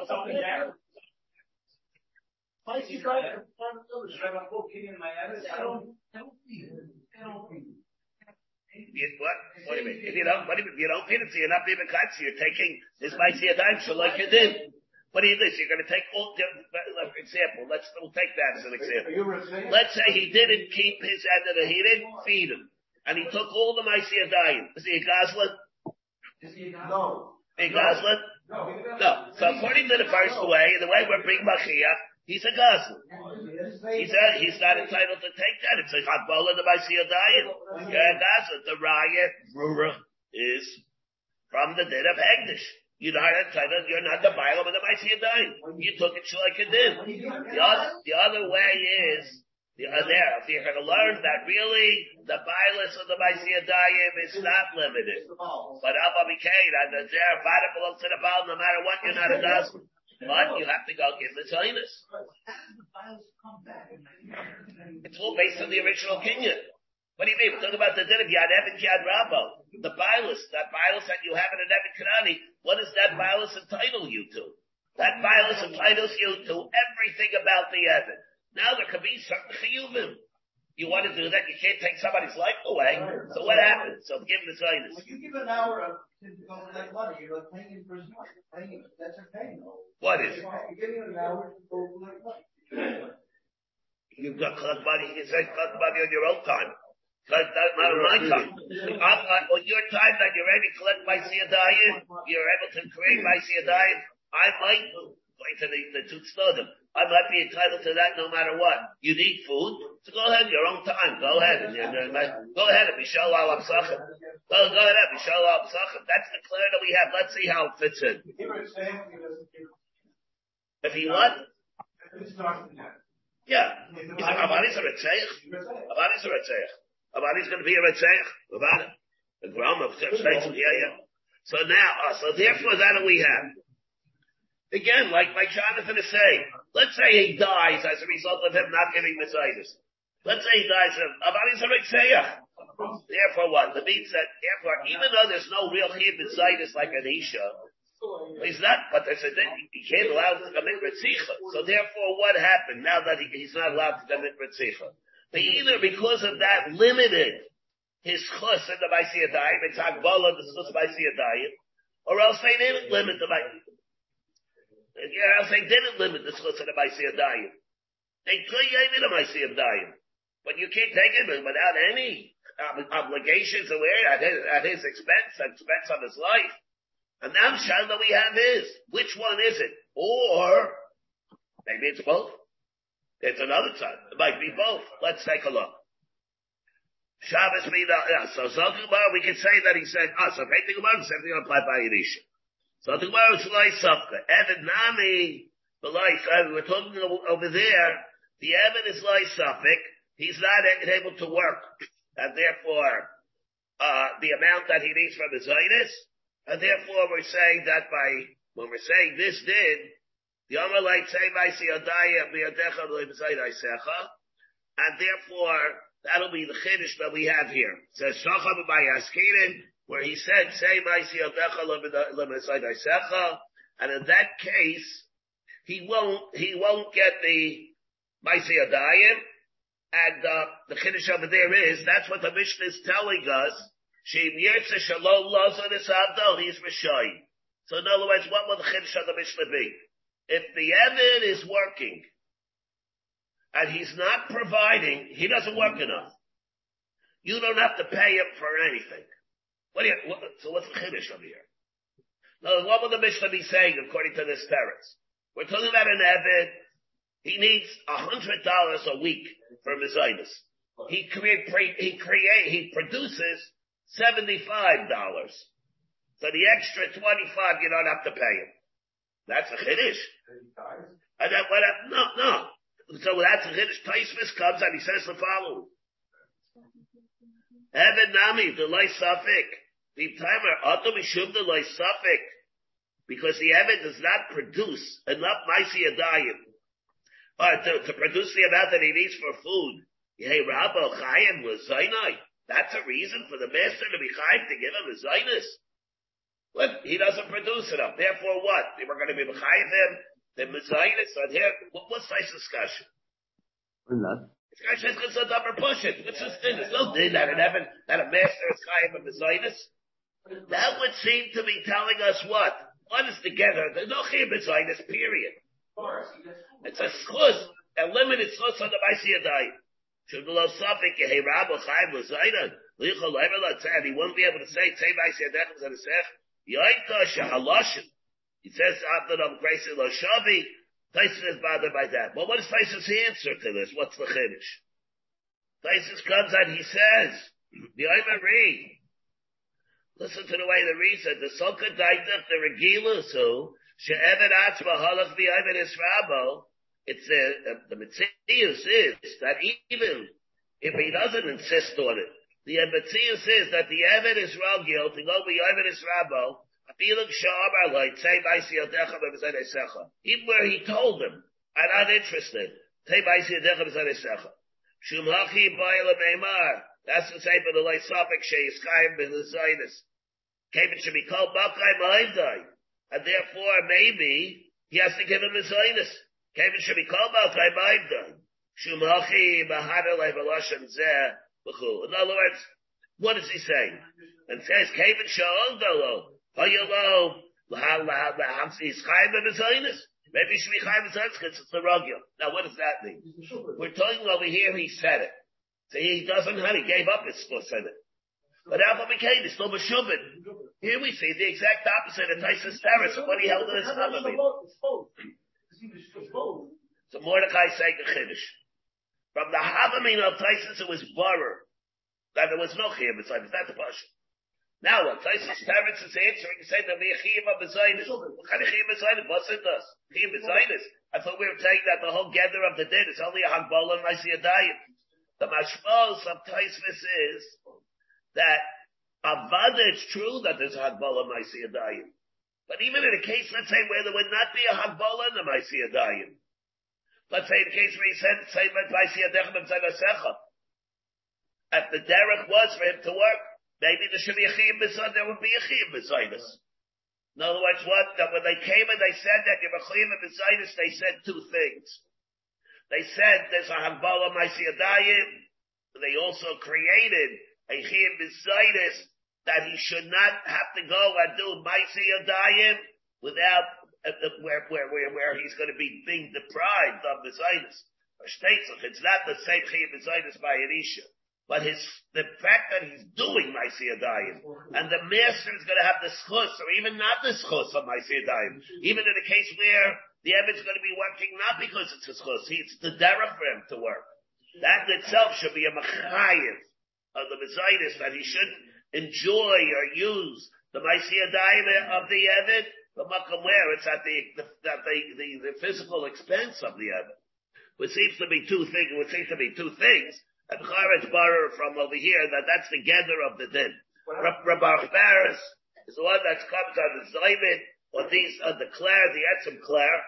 something there. I see guys, I'm looking in my eyes. I don't, I don't feel it. I don't feel it. What? What do you mean? If you don't, what do you mean? If you don't feed it, so you're not being a so you're taking this might see a so like you did. What do you do? So you're going to take all, for example, let's, we'll take that as an example. Let's say he didn't keep his end of the, he didn't feed him. And he took all the Maisiyah dying. Is he a Goslin? Is he no. A Goslin? No. No. So according to the first way, the way we're bringing Mashiach, he's a Goslin. He said he's not entitled to take that. It's a Chatbola the Maisiyah Yeah, that's what the riot, Rura, is from the dead of Hegdish. You're not entitled, you're not the Bible of the Maisiyah You took it like did. The other, the other way is, there, if you're going to learn that really the violence of the Maisiyah is not limited. But Abba Mikaid, and the there, Vada belongs to the Baal, no matter what, you're not a Gospel. But you have to go give the Zionist. It's all based on the original Kenyan. What do you mean? We're talking about the din of Yad Evan Yad. The violence, that violence that you have in an Evan Kanani, what does that violence entitle you to? That violence entitles you to everything about the Evan. Now there could be certain chiyuvim. You You want to do that, you can't take somebody's life away. So what happens? So give the Zionist. you give an hour of to go collect money. You're like paying in prison. Paying, that's a pay, no? What is? It? You're giving an hour to go collect money. You've got collect money. You say collect money on your own time. Collect that not on my time. I'm, not on your time that you're ready to collect my siyadayim, you're able to create my siyadayim. I might, to the, the them. I might be entitled to that no matter what. You need food, so go ahead, your own time. Go ahead and go ahead and Mishal al Absachim. Go, go ahead, Mishal al Absachim. That's the clear that we have. Let's see how it fits in. If he what? Yeah. Avadi's a Retzeich. Avadi's a Retzeich. Avadi's going to be a Retzeich. Avadi. The states, yeah, yeah. So now, uh, so therefore that we have. Again, like, like Jonathan is saying, let's say he dies as a result of him not giving Messiahs. Let's say he dies of Avadi's Therefore what? The means that, therefore, even though there's no real Chiyah Messiahs like an Isha, he's not, but there's a, he can't allow to commit Ritzicha. So therefore what happened now that he, he's not allowed to commit Ritzicha? They either because of that limited his chus in the Maisiyadayim, it's Akbala, the chus Maisiyadayim, or else they didn't limit the yeah, they didn't limit the schutz of the Maisiyadayim. They could even a Maisiyadayim. But you can't take it without any, obligations away at his, at his expense, expense of his life. And now Shiloh we have is, which one is it? Or, maybe it's both. It's another time. It might be both. Let's take a look. Shabbos yeah, so Zokumar, we can say that he said, ah, so Pei Tigumar, same thing applied by Yerisha. So Tigumar is Shalai Safka. Evan Nami, the life, we're talking over there, the Evan is Lai Suffolk, he's not able to work, and therefore, uh, the amount that he needs from his Zaitis, and therefore we're saying that by, when we're saying this did, the Amalite say, and therefore, That'll be the chiddush that we have here. It says Shacham Askirin, where he said, "Say and in that case, he won't he won't get the Maisi Adayim, and uh, the chiddush over there is that's what the Mishnah is telling us. Sheim Yirtze Shalom Lozon Isavdo, he's Rishai. So in other words, what will the chiddush of the Mishnah be? If the Evid is working and he's not providing, he doesn't work enough. You don't have to pay him for anything. What do you, what, so what's the chiddush over here? Now, what will the Mishnah be saying according to this parents? We're talking about an Evid. He needs a hundred dollars a week for Mizaitis. He create, he create, he produces seventy-five dollars. So the extra twenty-five you don't have to pay him. That's a chiddush. And then what? No, no. So that's a Chiddush. Taisvis comes and he says the following. Evan Nami, the Loi Suffolk. The timer, Atom Ishub the Loi Suffolk. Because the Evan does not produce enough Maisi Adayim. Or to, to produce the amount that he needs for food. Hey, Rabbi Chaim was Zainai. That's a reason for the master to be Chaim to give him a Zainus. But he doesn't produce enough. Therefore what? We're going to be Chaim him the Mizainis are here. What, what's this discussion? Not. Discussion is going to upper push it. What's this thing? There's no din that an Evan, that a master is chayiv of Mizainis. That would seem to be telling us what? What is together? There's no chayiv Mizainis, period. It's a schuz, a limited schuz on the Maisi Adayim. Should Rabbi he won't be able to say, Tei Maisi Adayim, Zanasech, Yaita Shahalashim. He says after Rav Gracie Lo Shavi, Tosfos is bothered by that. But what is Tosfos' answer to this? What's the chiddush? Tyson comes and he says, the Omer read. Listen to the way the read said, the Soka Daitach, the Regilus who, She'evet Atzma Halach V'Omer Israbo, it's a, uh, the Matthias is that even if he doesn't insist on it, the Matthias is that the Evid Israel guilt to go be Evid Israbo, even where he told them, I'm not interested. That's the same for the Lysophic Shay's Chaim Zionist. Kevin should be called Bakai Ma'indai. And therefore, maybe, he has to give him a Zionist. Kevin should be called Bakai Ma'indai. Shumachi Bahada Levalashan Zeh In other words, what is he saying? And says, Kevin Sha'ondalo. Maybe he should be chayim because it's the rugil. Now, what does that mean? We're talking over here. He said it. So he doesn't have. He gave up his said it. But Alpha became it's still Meshubin. Here we see the exact opposite of Tysus Terrace, what he held in his Havamim. So Mordecai saying the Chiddush. From the Havamim of Tysus, it was Barer. That there was no Chiyam inside. Is that the Pasha? Now what? Taisus Teretz is answering, said, the Mechiyim of Bezainis. What kind of Chiyim Bezainis? What's it does? Chiyim Bezainis. I thought we were saying that the whole gather of the dead is only a Hagbala and Maisiyadayim. The mashmos of Taisvis is that Avada, it's true that there's a Hagbala Maisiyadayim. But even in a case, let's say, where there would not be a Hagbala and a Maisiyadayim. Let's say in a case where he said, say, Maisiyadayim and Zaynasecha. If the derech was for him to work, Maybe there should be a chiyim b'zayis, there would be a chiyim b'zayis. In other words, what, that when they came and they said that you're a chiyim b'zayis, they said two things. They said there's a hagbala ma'asiyadayim. They also created chiyim b'zayis that he should not have to go and do ma'asiyadayim without uh, where, where, where, where he's going to be being deprived of if it's not the same chiyim b'zayis by Elisha. but his, the fact that he's doing Maisiyadayim, and the master is gonna have the schus, or even not the schus of Maisiyadayim, even in a case where the Evid's gonna be working not because it's his schus, it's the dera for him to work. That in itself should be a machayiv of the Messiah that he shouldn't enjoy or use the Maisiyadayim of the Evid, the Makam where it's at the, the, at the, the, the physical expense of the Evid. Which seems to be two things, which seems to be two things, and Charetz Barer from over here that that's the gather of the din. Rabbi is the one that comes on the Zayvid, or these, on the Clare, the Etzim Clare,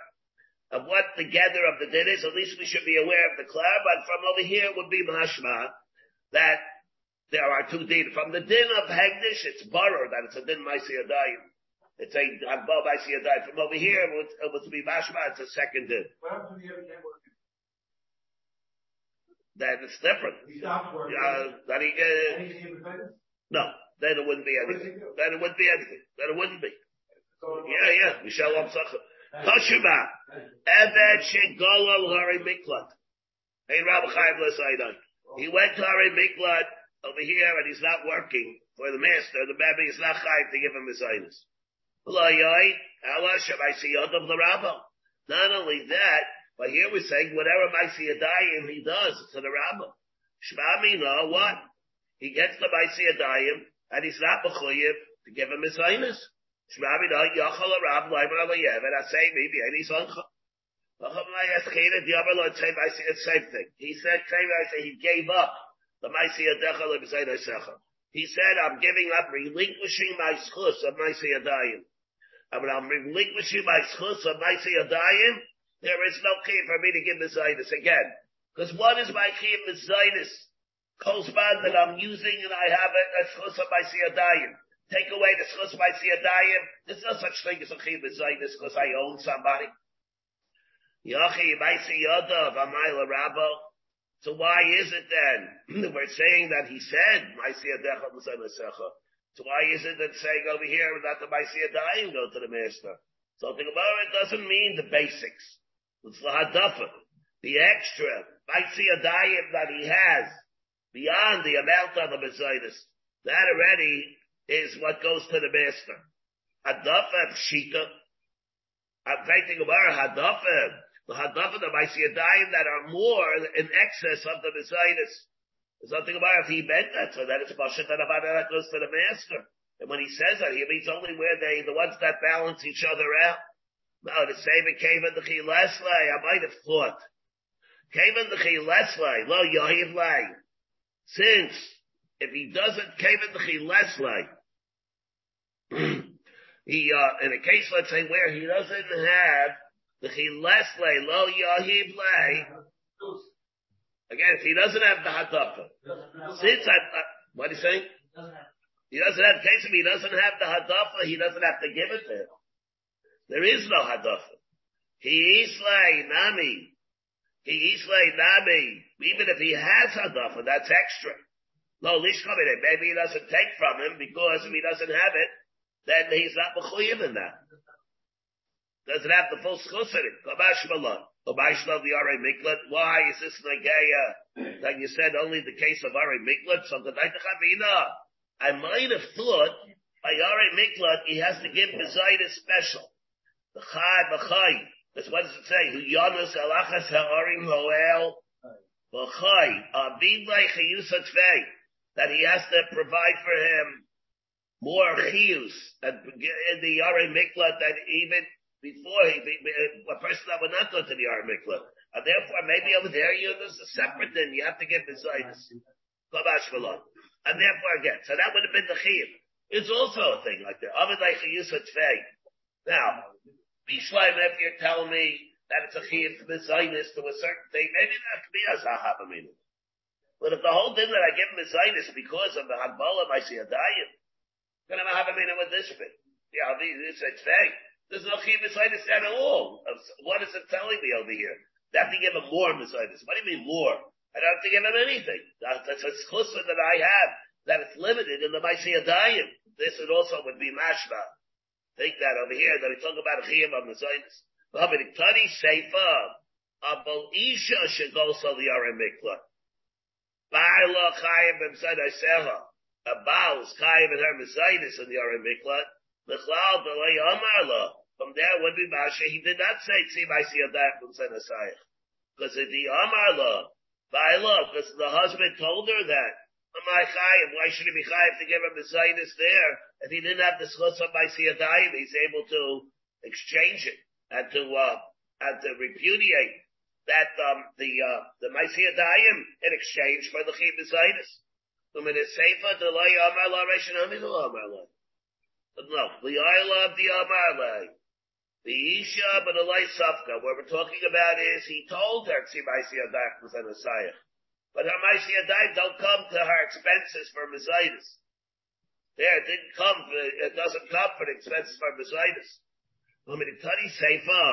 of what the gather of the din is. At least we should be aware of the Clare, but from over here would be Mashma, that there are two din. From the din of Hegdish, it's Barer, that it's a din Maisiyadayim. It's a Agbal Maisiyadayim. From over here, it it would be Mashma, it's a second din. What happens if you ever can't work? Then it's different. He stops working. Uh, that he, uh, And independent? No, then it wouldn't be he anything. Then it wouldn't be anything. Then it wouldn't be. Yeah, yeah. Michelle Amsacha. Toshima. Eved Shegolal Hari Miklat. Hey, Rabbi Chaim L'Saidai. He went to Hari Miklat over here and he's not working for the master. The baby is not Chaim to give him his sinus. Not only that, but here we're saying whatever Maisiyadayim he does to the Rabbah. Shmami, no, what? He gets the Maisiyadayim and he's not Mechuyev to give him his sinus. Shmami, no, Yachal Rab, Leimer Alayev, and I say maybe any soncha. He said, he gave up. He said, I'm giving up, relinquishing my schus of Maisiyadayim. And when I'm relinquishing my schus of Maisiyadayim, there is no key for me to give Messiahs again. Because what is my key of Messiahs? Kosman that I'm using and I have a, schus of Maisiyadayim. Take away the schus of Maisiyadayim. There's no such thing as a key of Messiahs because I own somebody. Yachi Maisiyadav Amayla Rabbo. So why is it then *clears throat* that we're saying that he said? So why is it that saying over here that the Maisiyadayim go to the master? Something about it doesn't mean the basics. It's the hadafa, the extra Maisiyadayim that he has beyond the amount of the Messiahs. That already is what goes to the master. Hadafa Pshita. I'm thinking about hadafa the hadafa the Maisiyadayim that are more in excess of the Messiahs. There's nothing about if he meant that, so that it's Moshe that goes to the master. And when he says that, he means only where they, the ones that balance each other out. No, the same in the Chileslay, I might have thought. In the Chileslay, lo Yahiv lay. Since, if he doesn't in the Chileslay, *clears throat* he, uh, in a case, let's say, where he doesn't have the Chileslay, lo Yahiv lay, again, if he doesn't have the Hadafa, since I, uh, what are you saying? He doesn't have, case he doesn't have the Hadafa, he doesn't have to give it to him. There is no Hadafa. He islay nami. He islay nami. Even if he has Hadafa, that's extra. No, lishkamine. Maybe he doesn't take from him because if he doesn't have it, then he's not mechuyev in that. Doesn't have the full schus in it. Kabash lo the Ari Miklat. Why is this Nagaya? Like you said, only the case of Ari Miklat. So the Chavina. I might have thought by Ari Miklat he has to give Bezayda special. The Chai B'Chai. That's what does it say? Hu Yonas Alachas Ha'arim Hoel B'Chai. Abid Chiyusat That he has to provide for him more chiyus in the Ari Miklat that even before he, uh, a person that would not go to the Ari Miklat. And uh, therefore, maybe over there, you there's a separate thing. You have to get Malon. And therefore again, so that would have been the chiyuv. It's also a thing like that. Avid like tvei. Now, Bishleim, if you're telling me that it's a chiyuv to Messiahs to a certain thing, maybe that could be a habamina. But if the whole thing that I give Messiahs because of the Hadbala, I see a diet, then I'm a habamina with this thing. Yeah, this it's fake. There's no chiyuv Messiahs at all. What is it telling me over here? They have to give him more Messiahs. What do you mean more? I don't have to give him anything. That's a chusma that I have, that it's limited in the Maisiyadayim. This would also would be mashma. Take that over here, that we talk about a chiyam of Messiahs. Tani Seifa, Abel Isha Shagos of the Aram Mikla. Ba'ala chayim b'msad ha'secha. A Baal is chayim in her Messiahs in the Aram Miklat. L'chlal b'lay amar la. From there would be Masha. He did not say tzim I see a dach b'msad ha'sayach. Because of the amar la. Ba'ala, because the husband told her that. Amai chayim, why should he be chayim to give her Messiahs there? If he didn't have the schus of Ma'asiyadayim, he's able to exchange it and to, uh, and to repudiate that um, the uh, the in exchange for the Chibizitis. Um, it is safer to lay Amar La Reshanami the Amar La. No, the Ayla of the Amar La. The Isha but the Lay Safka, what we're talking about is he told her Tzi Maisiyadayim was an Asayah. But her Maisiyadayim don't come to her expenses for Mizaitis. There, it didn't come for, it doesn't come for the expenses for Mizaitis. Um, it Tani Sefer.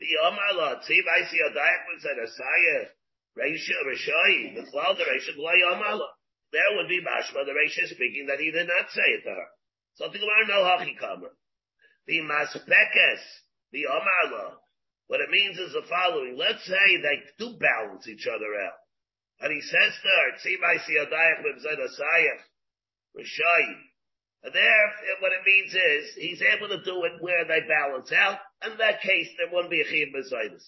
The Amala, Tziv Aisi Adayakman said Asaya, Reisha Rishai, the cloud the Reisha Glay Amala. There would be Mashma, the Reisha speaking that he did not say it to her. Something about no Hachikama. The Maspekes, the Amala, what it means is the following. Let's say they do balance each other out. And he says to her, and there, what it means is, he's able to do it where they balance out. In that case, there wouldn't be a chiyuv b'zayis.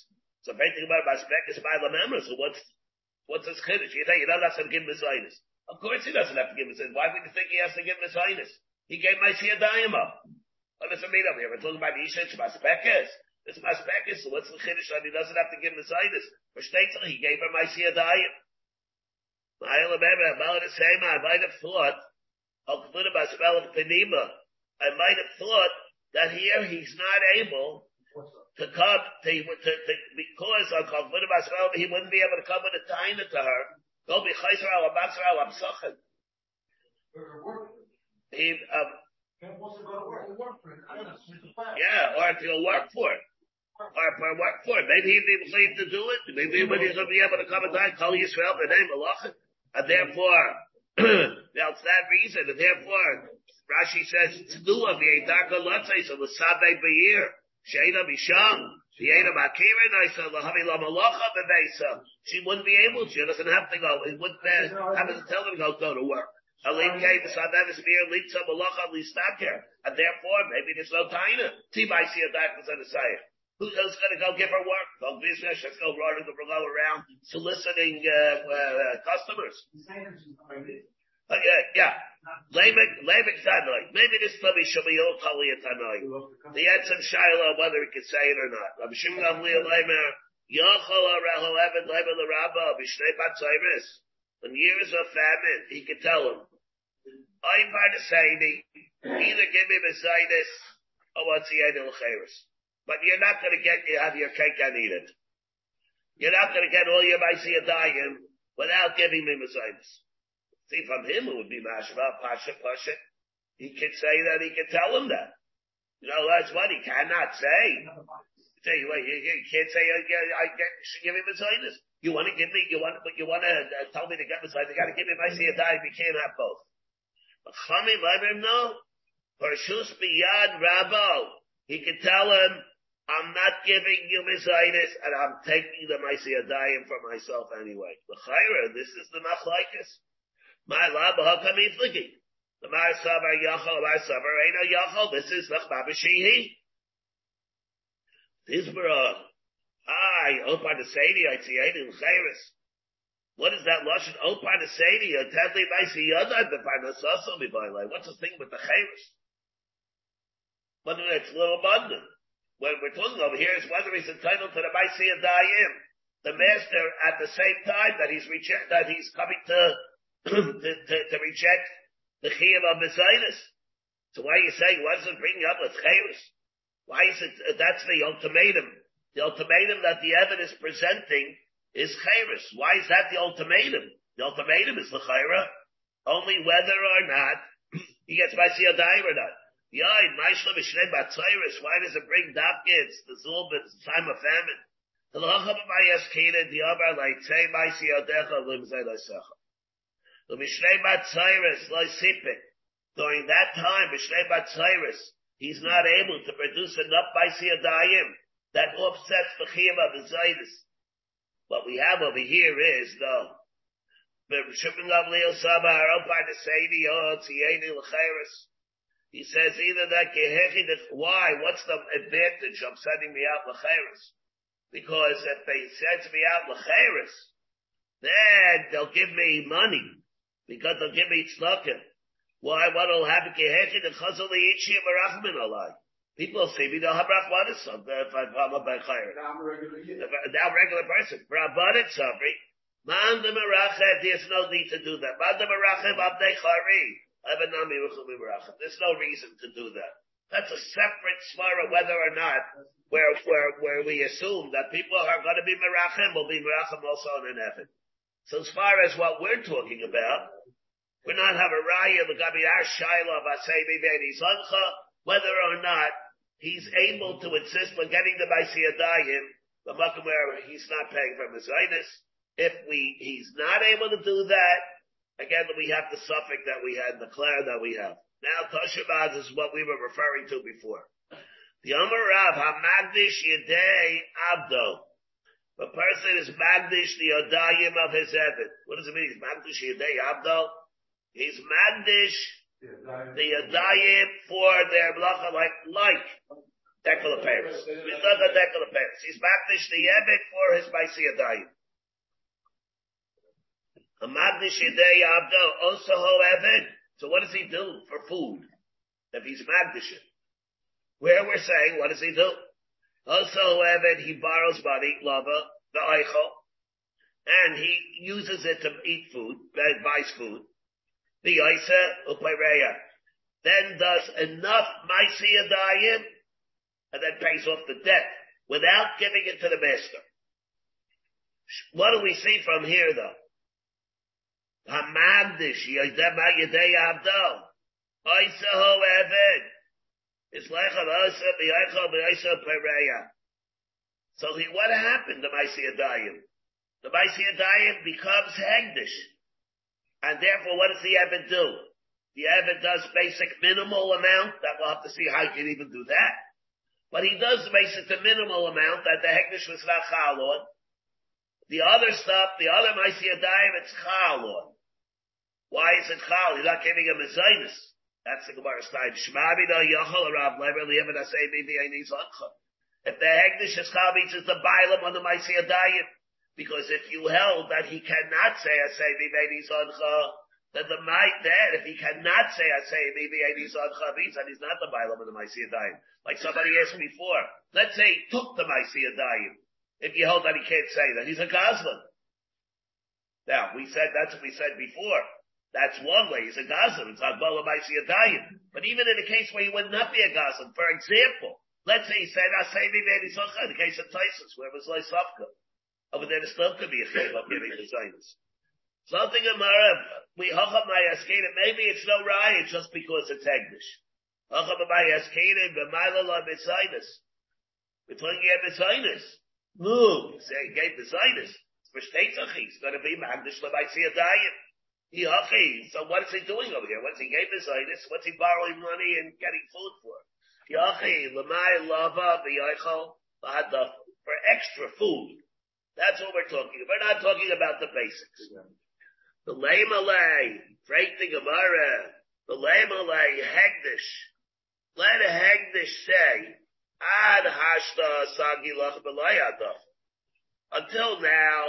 So anything about Maspek is by the members. So what's, what's his chiddush? You think you don't have to give b'zayis. Of course he doesn't have to give b'zayis. Why would you think he has to give b'zayis? He gave my siyadayim up. What does it mean here? We're talking about Isha, Maspekes. It's Maspekes, so what's the chiddush that he doesn't have to give the b'zayis? For Shteitzel, he gave her my siyadayim. I might have thought I might have thought that here he's not able to come to, to, to because on Kalvin he wouldn't be able to come with a taina to her. Go be chayzer al abatzar al absachin. He um, yeah, or to work for it. Or for work for it. Maybe he'd be able to do it. Maybe he'd be able to come and die, call Yisrael, the name of And therefore, *clears throat* that's that reason, and therefore, Rashi says, Tzduah v'yedaka latzay, so the sabe be'ir, sheina b'sham, v'yeda makira naisa, l'havi l'malacha b'beisa. She wouldn't be able, to. she doesn't have to go, it wouldn't uh, have to tell her to go, go to work. Alim came to Sadev Spear, Litza Malacha, Listaker, and therefore, maybe there's no taina. Tibai see a the. Who's going to go give her work? Go business. Let's go running the around soliciting uh, uh, customers. Uh, yeah, yeah. Lamech, Lamech Tanoi. Maybe this Tabi Shamiyot Tali Tanoi. The answer Shiloh, whether he can say it or not. Rabbi Shimon Gamliel Lamer, Yochol Araho Evan Lamer Larabba, Bishnei Batzairis. In years of famine, he could tell him, I'm by the either give me Messiah or what's the end of but you're not going to get, you have your cake and eat it. You're not going to get all your Maisiyadayim without giving me Messiah. See, from him it would be Mashma, Pasha, Pasha. He could say that, he could tell him that. You know, that's what he cannot say. Say, wait, you, you can't say, I, I, I should give him Messiah. You want to give me, you want, but you want to uh, tell me to get Messiah, you got to give me Maisiyadayim, you can't have both. But Chami let him know. Parshus biyad Rabbo. He could tell him, I'm not giving you Mizaitis, and I'm taking the Maisiyadayim for myself anyway. The this is the Machlaikis. My lab, Hakam Ifliki. The Mar Savar Yachal, Mar Savar Eino Yachal, this is the Chbabashihi. Tisbara. I, Opar the Sadi, I see in Chayris. What is that Lashon? Opar the Sadi, a Tadli Maisi Yadad, the Parnasaso, oh, What's the thing with the Chayris? Whether it's little abundant. What we're talking over here is whether he's entitled to the Maisiyah Dayim, the master at the same time that he's reject, that he's coming *clears throat* to, to, to, to, reject the Chiyam of Messiahs. So why are you saying, why does it bring up with Chayrus? Why is it, that's the ultimatum. The ultimatum that the evidence is presenting is Chayrus. Why is that the ultimatum? The ultimatum is the Chayra, only whether or not he gets Maisiyah Dayim or not. Yoid, Maishla Mishnei Batziris, why does it bring Dapkins, the Zulbit, the time of famine? The Lachab Mayaskina, the Abar Laitzei Maisi Odecha, Limzei Laisecha. The Mishnei Batziris, Laisipik. During that time, Mishnei Batziris, he's not able to produce enough Maisi Adayim that offsets the the Zaydis. What we have over here is, the Sadi, oh. He says either that Gehechi, why? What's the advantage of sending me out L'chairis? Because if they send me out L'chairis, then they'll give me money. Because they'll give me tzlakim. Why? What'll happen? Gehechi, the Chazal Yichi, Barachmin Alai. People say me, they'll have Rachmanis if I'm a Bechair. Now regular person. Rabbanit Sabri. Man the Merachet, there's no need to do that. Man the Merachet, Abdei Chari. There's no reason to do that. That's a separate svara whether or not where, where, where we assume that people are going to be merachim will be merachim also on an effort. So as far as what we're talking about, we're not have a raya, the gabi our shaila of asay whether or not he's able to insist on getting the Maisiyadayim, the Makam where he's not paying for Mizaitis. If we, he's not able to do that, again, we have the suffix that we had, the clear that we have. Now, Toshabaz is what we were referring to before. The Amar Rav, HaMagdish Yedei Abdo. The person is Magdish the Odayim of his Evid. What does it mean? He's Magdish Yedei Abdo? He's Magdish the Yadayim for their blacha like, like Dekel Paris. He's not a Dekel Paris. He's Magdish the Yebek for his Baisi Yadayim. A Magdish Yadei Abdo also however, so what does he do for food? If he's Magdish Where we're saying, what does he do? Also however, he borrows money, lava, the Eichel, and he uses it to eat food, buys food the Isa Upaireya, then does enough Maisiya Dayim, and then pays off the debt without giving it to the master. What do we see from here though? Hamagdish Yadema Yadei. Isa Ho Eved. It's like an Isa B'Yaicha B'Isa Pereya. So he, what happened to Maisiya Dayim? The Maisiya Dayim becomes Hegdish. And therefore, what does the Evid do? The Evid does basic minimal amount, that we'll have to see how he can even do that. But he does basic the minimal amount that the Hekdesh was not Chal. The other stuff, the other Maisiyadayim, it's Chal. Why is it Chal? He's not giving him a Zaynus. That's the Gemara style. Shmabida Yachal Rab Lever Liyav Asay Bibi Einis If the Hekdesh is Chal it's the Bailam on the Maisiyadayim, because if you held that he cannot say a say maybe zoncha, then the might then if he cannot say a say maybe zoncha that he's not the bailam of the Maisiyadayim. Like somebody asked me before. Let's say he took the Maisiyadayim. If you held that he can't say that, he's a Goslin. Now, we said, that's what we said before. That's one way. He's a Goslin. It's not Bola Maisiyadayim. But even in a case where he would not be a Goslin, for example, let's say he said, I say maybe zoncha, in the case of Tysus, where it was like But then it still could be a chayv of giving the sinus. Something Gemara, we hacham ma'yaskeda, maybe it's no riot just because it's Hegdish. Hacham ma'yaskeda, b'mayla la b'sinus. We're talking about b'sinus. No, say gave the sinus. For Shtetzach, he's going to be magdish l'maisiyadayim. He hachi. So what is he doing over here? What's he gave the sinus? What's he borrowing money and getting food for? Yachi, l'may lava b'yaychal, for extra food. That's what we're talking about. We're not talking about the basics. The Lamalay, break the Gemara, the Lamalay, Hegdish. Let a Hegdish say, Ad hashta sagilach belayadach. Until now,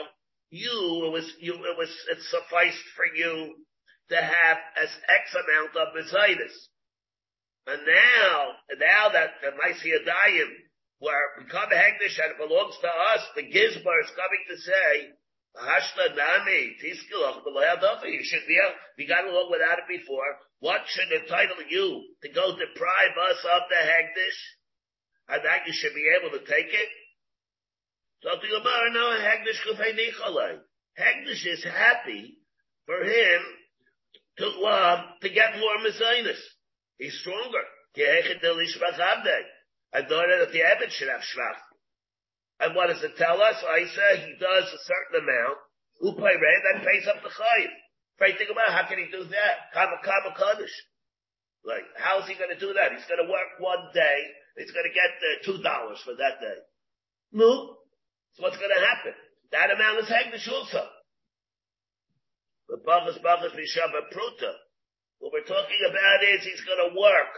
you, it was, you, it was, it sufficed for you to have as X amount of Messiahs. And now, now that the Maisiyadayim where become Hegdish and it belongs to us, the Gizbar is coming to say, Hashla Nami, Tiskilach, you should be able, we got along without it before. What should entitle you to go deprive us of the Hegdish? And that you should be able to take it? So the Gemara, no, Hegdish Kufay. Hegdish is happy for him to, uh, to get more Messiahs. He's stronger. I thought that the Evid should have Shvach. And what does it tell us? I say he does a certain amount, Upay Ray, then pays up the Chayiv. Pray think about how can he do that? Kama Kaddish. Like, how is he going to do that? He's going to work one day, he's going to get two dollars for that day. No. So what's going to happen? That amount is Hegdish also. The Bachas Bachas Mishava Pruta. What we're talking about is he's gonna work.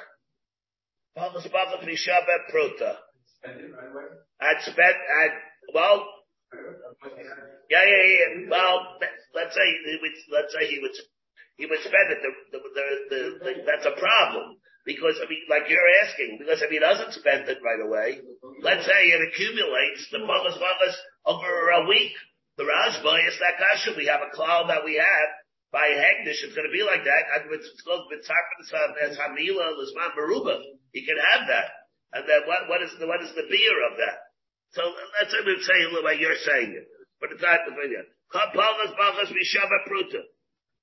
Bachas Bachas Mishava Pruta. And spend, and, well, yeah, yeah, yeah. Well, let's say, let's say he would, he would spend it. The, the, the, the, the that's a problem. Because, I mean, like you're asking, because if he doesn't spend it right away, let's say it accumulates the Bachas Bachas over a week, the Rashba is that kasha. We have a cloud that we have by Hegdish. It's going to be like that. It's called as Hamila Lisman Baruba. You can have that. And then what, what is the, what is the beer of that? So let's say we're saying the way you're saying it. But it's not the video. Kapalas Bachas Mishava Pruta.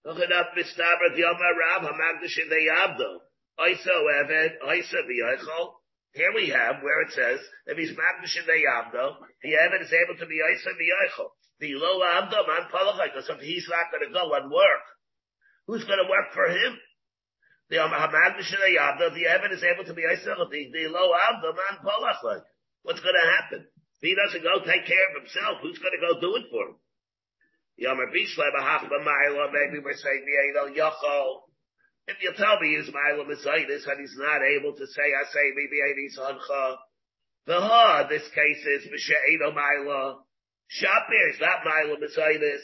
Look it up, Mistabra Yoma Rav Hamagdish in the Yabdo. Oisa Eved, Oisa V'Yochel. Here we have where it says, if he's Magdish in the Eved is able to be Oisa V'Yochel the low abdo man palachai, because if he's not going to go and work, who's going to work for him? The Hamagdish Yabda, the Evan is able to be Isel, the, the low abdo man palachai. What's going to happen? If he doesn't go take care of himself, who's going to go do it for him? Yomer Bishle Bahachba Maila, maybe we're saying the Eidel Yochol. If you tell me he's Maila Mizaitis and he's not able to say, I say, maybe Eidis Hancha. The ha, this case is Misha Maila. Shapir is not Mila Messiahs.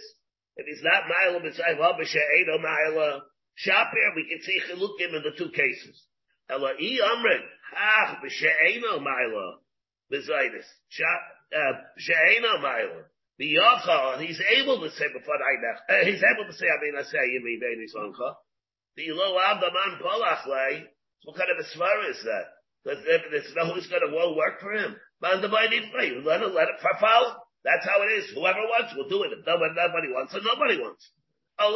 If he's not Mila Messiah, Habasha Edo Mila. Shapir, we can see Chilukim in the two cases. Ela I Amrin, Ach, B'She'eno Mila. Messiahs. Uh, She'eno Mila. B'Yochal, he's able to say before I uh, he's able to say, I mean, I say, you mean, Beni Soncha. B'Lo Abdaman Polachle. What kind of a svar is that? There's no who's going to work for him. Man, the mighty body, let it, let it follow. That's how it is. Whoever wants will do it. If nobody, nobody wants, then nobody wants. From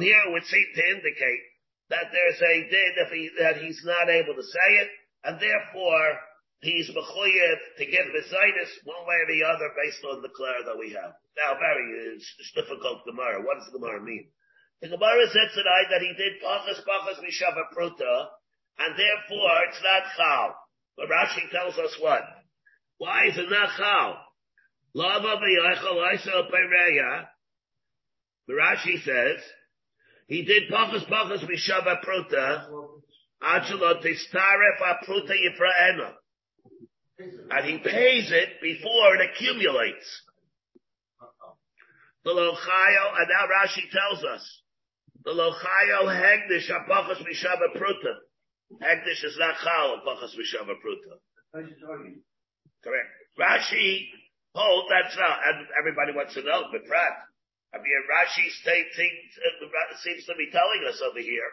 here it would seem to indicate that there's a din if he, that he's not able to say it, and therefore he's mechuyev to give Messiahs one way or the other based on the clear that we have. Now, very it's difficult Gemara. What does the Gemara mean? The Gemara said tonight that he did pachas pachas mishava pruta, and therefore it's not chal. But Rashi tells us what? Why is it not chal? Lava v'yachal isa peireya. Rashi says, he did pachas pachas mishava pruta, achalo tistaref apruta yifraena. And he pays it before it accumulates. The lochayo, and now Rashi tells us, the lochayo hegdish apachas mishava pruta. Hegdish is not chal apachas mishava pruta. Correct. Rashi hold that's not, and everybody wants to know, but Pratt. I mean, Rashi state, things, uh, seems to be telling us over here.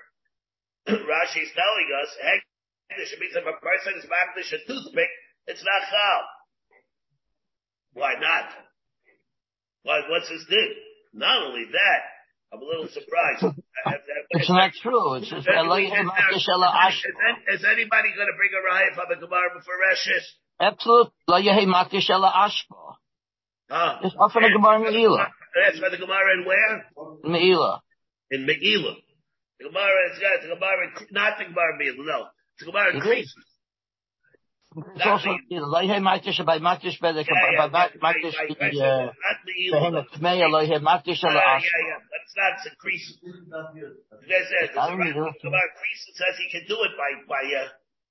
*clears throat* Rashi's telling us, hey, this means if a person is magdish a toothpick, it's not chal. Why not? Why, what's his name? Not only that, I'm a little surprised. *laughs* it's not true. It's just, is, anybody going to bring a riot from the Gemara before Rashis? Absolute. Lo yehi makdish ela ashba. Ah. It's in the Gemara Me'ila. That's why the Gemara in where? Me'ila. In Me'ila. The Gemara is, yeah, the Gemara, not the Gemara Me'ila, no. It's The Gemara in Crease. It's also, yehi makdish by makdish by the, by makdish the, behem the Tmeya, lo yehi makdish ela ashba. Yeah, yeah, that's not, it's in Crease. There's, there's, the Gemara Crease says he can do it by, by, uh,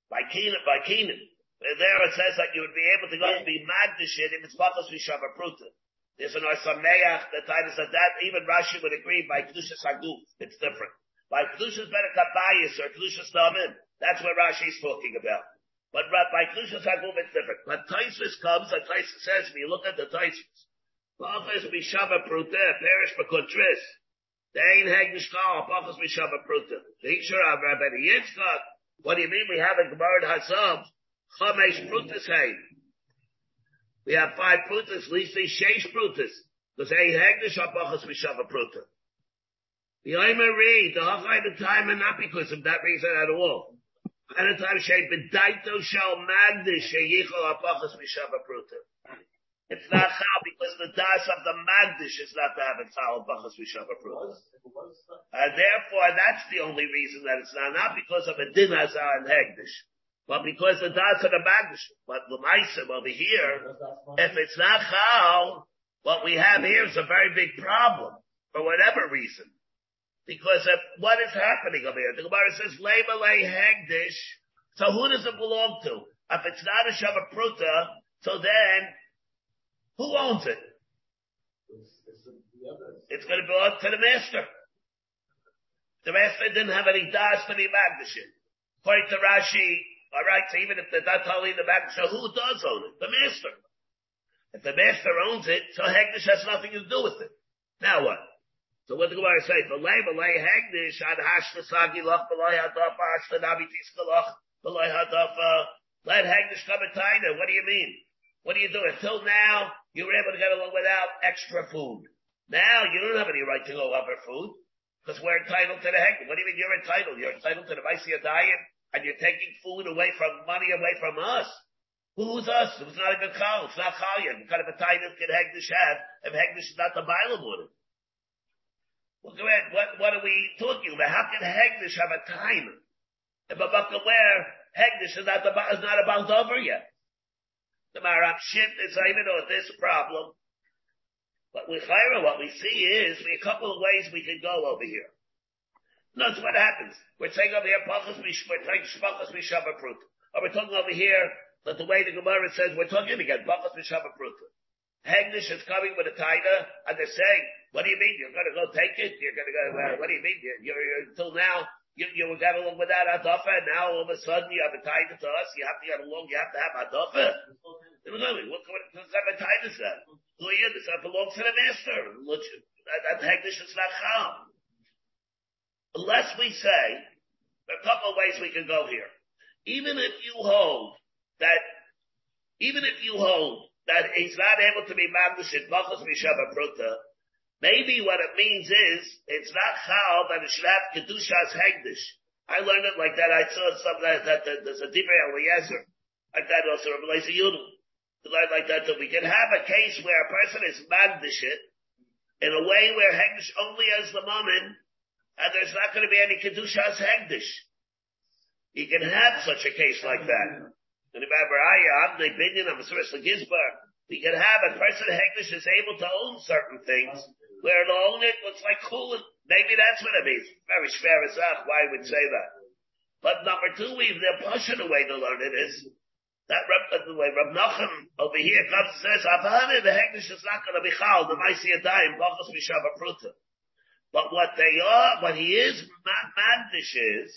by Canaan, by Canaan. There it says that you would be able to go and be magdishit if it's pachas v'shava pruta. There's an Arsameach that Titus said that even Rashi would agree by Kedushas Haguf. It's different. By Kedushas Berekabayis or Kedushas Namin, that's what Rashi's talking about. But by Kedushas Haguf, it's different. But Taisus comes, and Taisus says, you look at the Taisus, Pachas v'shava pruta, perish b'kontris. They ain't heg nishkal, pachas v'shava pruta. Hikshar of Rabbi Yitzchak, what do you mean we have a Gemara Hazav? Chamesh prutas hay. We have five prutas, at least sheish prutas. Because a hegdish apachas mishava pruta. The Omer read, the Hachai the time and not because of that reason at all. And the time shay bedaito shal magdish sheyichol apachas mishava pruta. It's not how because the das of the magdish is not to have a tzal apachas mishava pruta. And therefore that's the only reason that it's not, not because of a din hazar and hegdish. But because the das of the magdish, but the over here, if it's not chal, what we have here is a very big problem for whatever reason. Because of what is happening over here. The Gemara says, Leibale Hagdish. So who does it belong to? If it's not a Shavapruta, so then who owns it? It's going to belong to the master. The master didn't have any das to be magdashit. According to Rashi, alright, so even if they're not totally the magdash, so who does own it? The master. If the master owns it, so Hagdish has nothing to do with it. Now what? So what the Gemara say? V'lei v'lei Hagdish ad hashlasagi loch v'lei hadaf hashlanami tiskaloch v'lei hadaf let Hagdish come a taina. What do you mean? What do you do? Until now, you were able to get along without extra food. Now you don't have any right to go over food because we're entitled to the heck. What do you mean you're entitled? You're entitled to the Vaisia diet and you're taking food away from money away from us. Who's us? It's not a call. It's not chalyan. What kind of a title can Hegdish have if Hegdish is not the Bible with it? Well, go ahead. What, what are we talking about? How can Hegdish have a time? If a where Hegdish is not, the, is not about over yet. The Maharam Shif is even with this problem. But with Chayra, what we see is a couple of ways we can go over here. Notice what happens. We're saying over here, Pachas we're saying Shpachas Mishava Prut. Or we're talking over here that the way the Gemara says, we're talking again, Pachas Mishava Prut. Hegnish is coming with a taina, and they're saying, what do you mean? You're gonna go take it? You're gonna go, uh, what do you mean? You're, you're, you're until now, you, you got along without Adafa, and now all of a sudden you have a taina to us, you have to get along, you have to have Adafa. What, what, what kind of a taina is that? this belongs to the master. That Hegdish is not Chal. Unless we say, a couple of ways we can go here. Even if you hold that, even if you hold that he's not able to be Magdish in Machos Mishava Pruta, maybe what it means is, it's not Chal that it should have Kedushas Hegdish. I learned it like that. I saw something that, that, that there's a Divrei Eliezer. Like that also, Rabbi Leizer Yudel like that, so we can have a case where a person is magdishit in a way where hegdish only as the moment, and there's not going to be any kedushas hegdish. You can have such a case like that. And remember, I, I'm the opinion of Mr. Gizbar. We can have a person hegdish is able to own certain things, where to own it looks like cool. Maybe that's what it means. Very schwer why I would say that. But number two, we the Pashut way to learn it is that Reb, uh, the way Reb Nachum over here comes and says, Avane, the Hegdish is not going to be chal, the Maisi Adayim, Bachos Mishava Pruta. But what they are, what he is, Magdish is,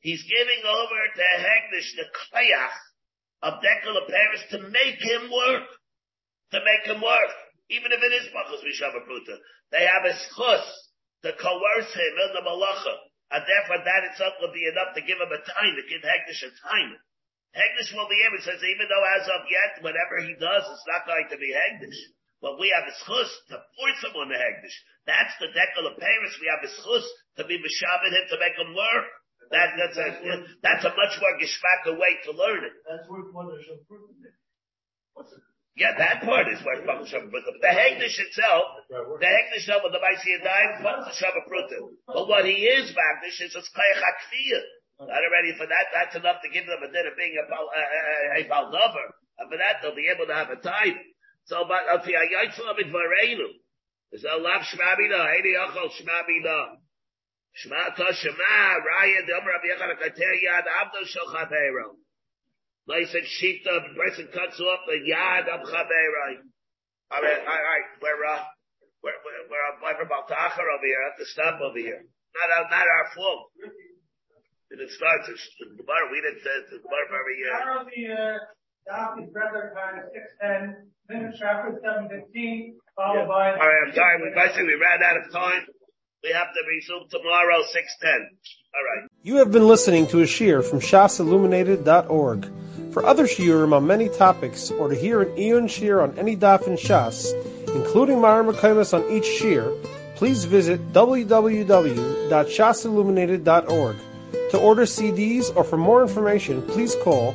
he's giving over to Hegdish the Kayach of Dekel Paris to make him work. To make him work. Even if it is Bachos Mishava Pruta. They have a schus to coerce him in the Malacha. And therefore that itself will be enough to give him a time, to give Hegdish a time. Hegdish will be able, says, even though as of yet, whatever he does, it's not going to be Hegdish. But we have a schus to force him on the Hegdish. That's the decal of the Paris. We have a schus to be Meshabit him to make him learn. That, that's a, that's a much more geshmaka way to learn it. That's worth What's it? Yeah, that part is worth Baruch Shabbat But the Hegdish itself, the Hegdish itself with the Maisi Yadayim, Baruch Shabbat But what he is, Magdish, is a HaKfiyah. Not already for that, that's enough to give them a din of being a, a, a, a baldover. And for that, they'll be able to have a time. So, but, al fi hayaitzel amit vareinu. Is a lav shmabina, heidi achol shmabina. Shma ta shema, raya, Omer Rabbi Yechon HaKater yad abdo shel chabeiro. Nice and shita, the person cuts off the yad of chabeiro. All right, all right, we're, uh, we're, we're, we're, over here, at the stop over here. Not our, not our fault. And it starts, the Gemara, we didn't the Gemara every year. Tomorrow the, regular time is six ten, minutes chapter seven fifteen, followed by. Alright, I'm sorry, we basically ran out of time. We have to resume tomorrow, six ten. Alright. You have been listening to a shiur from shasilluminated.org. For other shiurim on many topics, or to hear an iyun shiur on any daf in Shas, including Mareh Mekomos on each shiur, please visit www.shasilluminated.org. To order CDs or for more information, please call